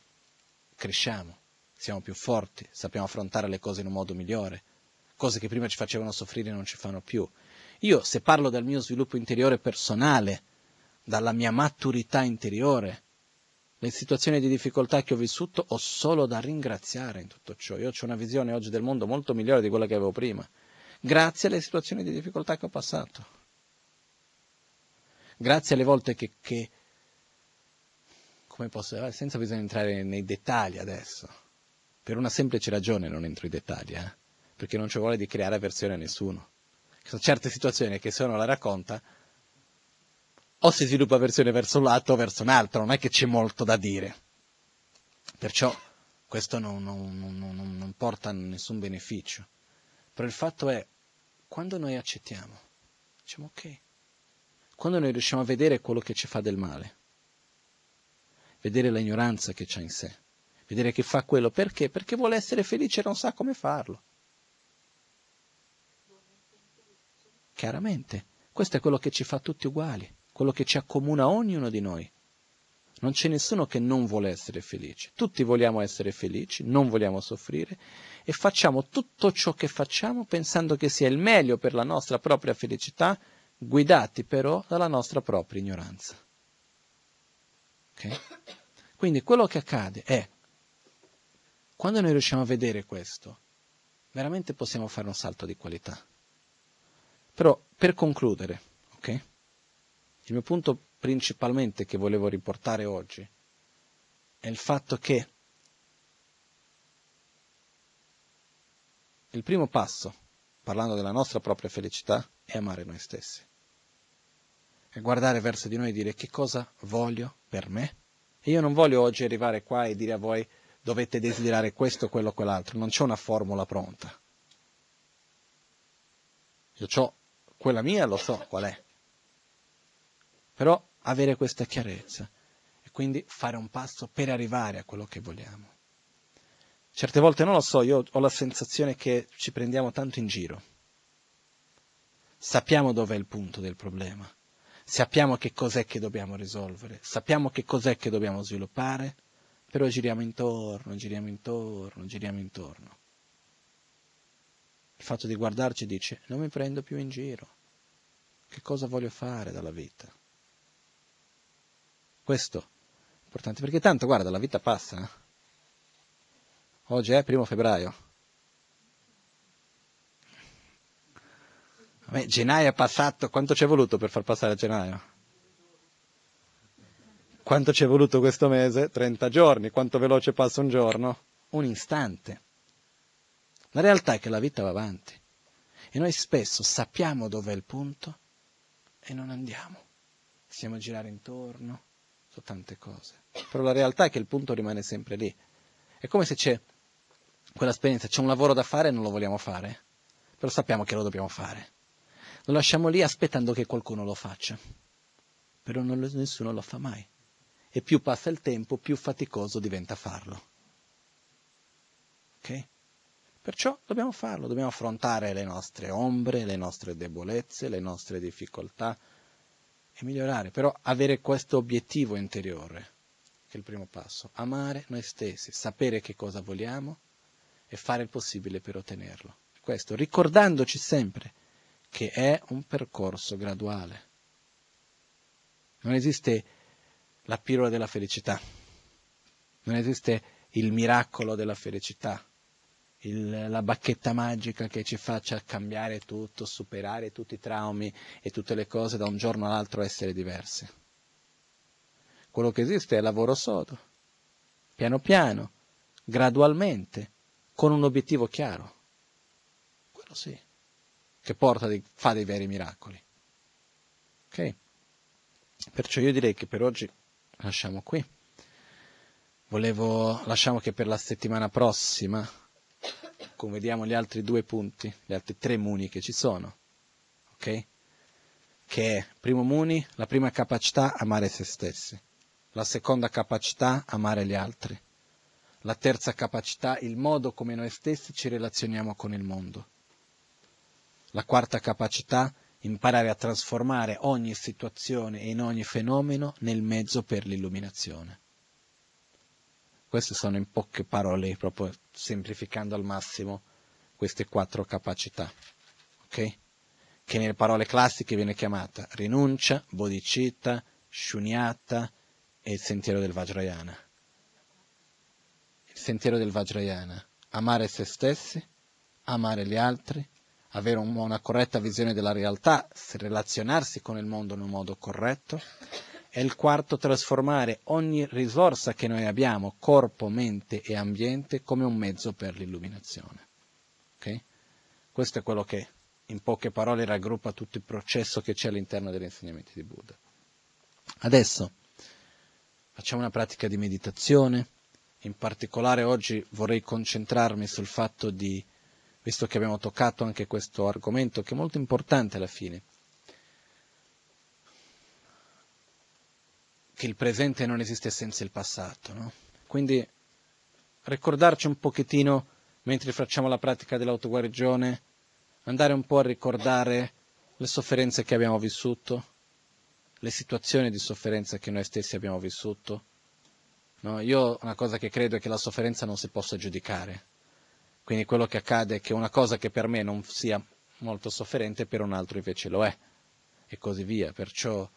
cresciamo, siamo più forti, sappiamo affrontare le cose in un modo migliore, cose che prima ci facevano soffrire non ci fanno più. Io, se parlo del mio sviluppo interiore personale, dalla mia maturità interiore, le situazioni di difficoltà che ho vissuto ho solo da ringraziare in tutto ciò. Io ho una visione oggi del mondo molto migliore di quella che avevo prima, grazie alle situazioni di difficoltà che ho passato. Grazie alle volte che, che come posso, eh, senza bisogno di entrare nei dettagli adesso, per una semplice ragione non entro in dettagli, eh? perché non ci vuole di creare avversione a nessuno. Ci sono certe situazioni che se uno la racconta, o si sviluppa avversione verso un lato o verso un altro, non è che c'è molto da dire. Perciò questo non, non, non, non porta a nessun beneficio. Però il fatto è, quando noi accettiamo, diciamo ok, quando noi riusciamo a vedere quello che ci fa del male, vedere l'ignoranza che c'ha in sé, vedere che fa quello perché? Perché vuole essere felice e non sa come farlo. Chiaramente, questo è quello che ci fa tutti uguali, quello che ci accomuna ognuno di noi. Non c'è nessuno che non vuole essere felice. Tutti vogliamo essere felici, non vogliamo soffrire e facciamo tutto ciò che facciamo pensando che sia il meglio per la nostra propria felicità, guidati però dalla nostra propria ignoranza. Okay? Quindi quello che accade è, quando noi riusciamo a vedere questo, veramente possiamo fare un salto di qualità. Però per concludere, ok? Il mio punto principalmente che volevo riportare oggi è il fatto che il primo passo, parlando della nostra propria felicità, è amare noi stessi e guardare verso di noi e dire che cosa voglio per me. E io non voglio oggi arrivare qua e dire a voi dovete desiderare questo, quello, quell'altro, non c'è una formula pronta. Io ho quella mia, lo so qual è. Però avere questa chiarezza e quindi fare un passo per arrivare a quello che vogliamo. Certe volte non lo so, io ho la sensazione che ci prendiamo tanto in giro. Sappiamo dov'è il punto del problema, sappiamo che cos'è che dobbiamo risolvere, sappiamo che cos'è che dobbiamo sviluppare, però giriamo intorno, giriamo intorno, giriamo intorno. Il fatto di guardarci dice, non mi prendo più in giro, che cosa voglio fare dalla vita? Questo è importante, perché tanto, guarda, la vita passa. Eh? Oggi è primo febbraio. Vabbè, gennaio è passato, quanto ci è voluto per far passare gennaio? Quanto ci è voluto questo mese? 30 giorni. Quanto veloce passa un giorno? Un istante. La realtà è che la vita va avanti e noi spesso sappiamo dov'è il punto e non andiamo. Stiamo a girare intorno su tante cose. Però la realtà è che il punto rimane sempre lì. È come se c'è quella esperienza, c'è un lavoro da fare e non lo vogliamo fare, però sappiamo che lo dobbiamo fare. Lo lasciamo lì aspettando che qualcuno lo faccia. Però non, nessuno lo fa mai. e più passa il tempo, più faticoso diventa farlo. Ok? Perciò dobbiamo farlo, dobbiamo affrontare le nostre ombre, le nostre debolezze, le nostre difficoltà e migliorare, però avere questo obiettivo interiore, che è il primo passo, amare noi stessi, sapere che cosa vogliamo e fare il possibile per ottenerlo. Questo, ricordandoci sempre che è un percorso graduale. Non esiste la pillola della felicità, non esiste il miracolo della felicità, il, la bacchetta magica che ci faccia cambiare tutto, superare tutti i traumi e tutte le cose da un giorno all'altro essere diverse. Quello che esiste è il lavoro sodo, piano piano, gradualmente, con un obiettivo chiaro. Quello sì, che dei, fa dei veri miracoli. Ok? Perciò io direi che per oggi lasciamo qui. Volevo, lasciamo che per la settimana prossima come vediamo gli altri due punti, gli altri tre muni che ci sono, ok? Che è, primo muni, la prima capacità, amare se stessi, la seconda capacità, amare gli altri, la terza capacità, il modo come noi stessi ci relazioniamo con il mondo, la quarta capacità, imparare a trasformare ogni situazione e in ogni fenomeno nel mezzo per l'illuminazione. Queste sono in poche parole, proprio semplificando al massimo, queste quattro capacità, ok? Che nelle parole classiche viene chiamata rinuncia, bodhicitta, shunyata e il sentiero del Vajrayana. Il sentiero del Vajrayana, amare se stessi, amare gli altri, avere una corretta visione della realtà, relazionarsi con il mondo in un modo corretto e il quarto, trasformare ogni risorsa che noi abbiamo, corpo, mente e ambiente, come un mezzo per l'illuminazione. Okay? Questo è quello che in poche parole raggruppa tutto il processo che c'è all'interno degli insegnamenti di Buddha. Adesso facciamo una pratica di meditazione, in particolare oggi vorrei concentrarmi sul fatto di, visto che abbiamo toccato anche questo argomento che è molto importante alla fine, che il presente non esiste senza il passato. No? Quindi ricordarci un pochettino, mentre facciamo la pratica dell'autoguarigione, andare un po' a ricordare le sofferenze che abbiamo vissuto, le situazioni di sofferenza che noi stessi abbiamo vissuto. No? Io una cosa che credo è che la sofferenza non si possa giudicare. Quindi quello che accade è che una cosa che per me non sia molto sofferente, per un altro invece lo è, e così via. Perciò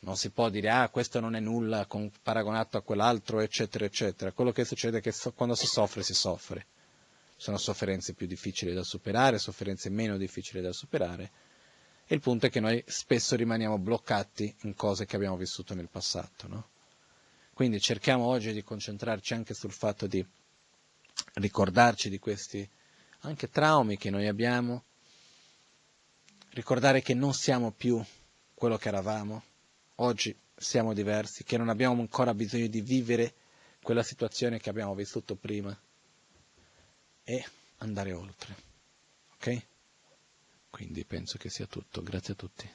non si può dire ah questo non è nulla paragonato a quell'altro eccetera eccetera quello che succede è che so, quando si soffre si soffre sono sofferenze più difficili da superare sofferenze meno difficili da superare e il punto è che noi spesso rimaniamo bloccati in cose che abbiamo vissuto nel passato no? quindi cerchiamo oggi di concentrarci anche sul fatto di ricordarci di questi anche traumi che noi abbiamo ricordare che non siamo più quello che eravamo oggi siamo diversi, che non abbiamo ancora bisogno di vivere quella situazione che abbiamo vissuto prima e andare oltre. Ok? Quindi penso che sia tutto. Grazie a tutti.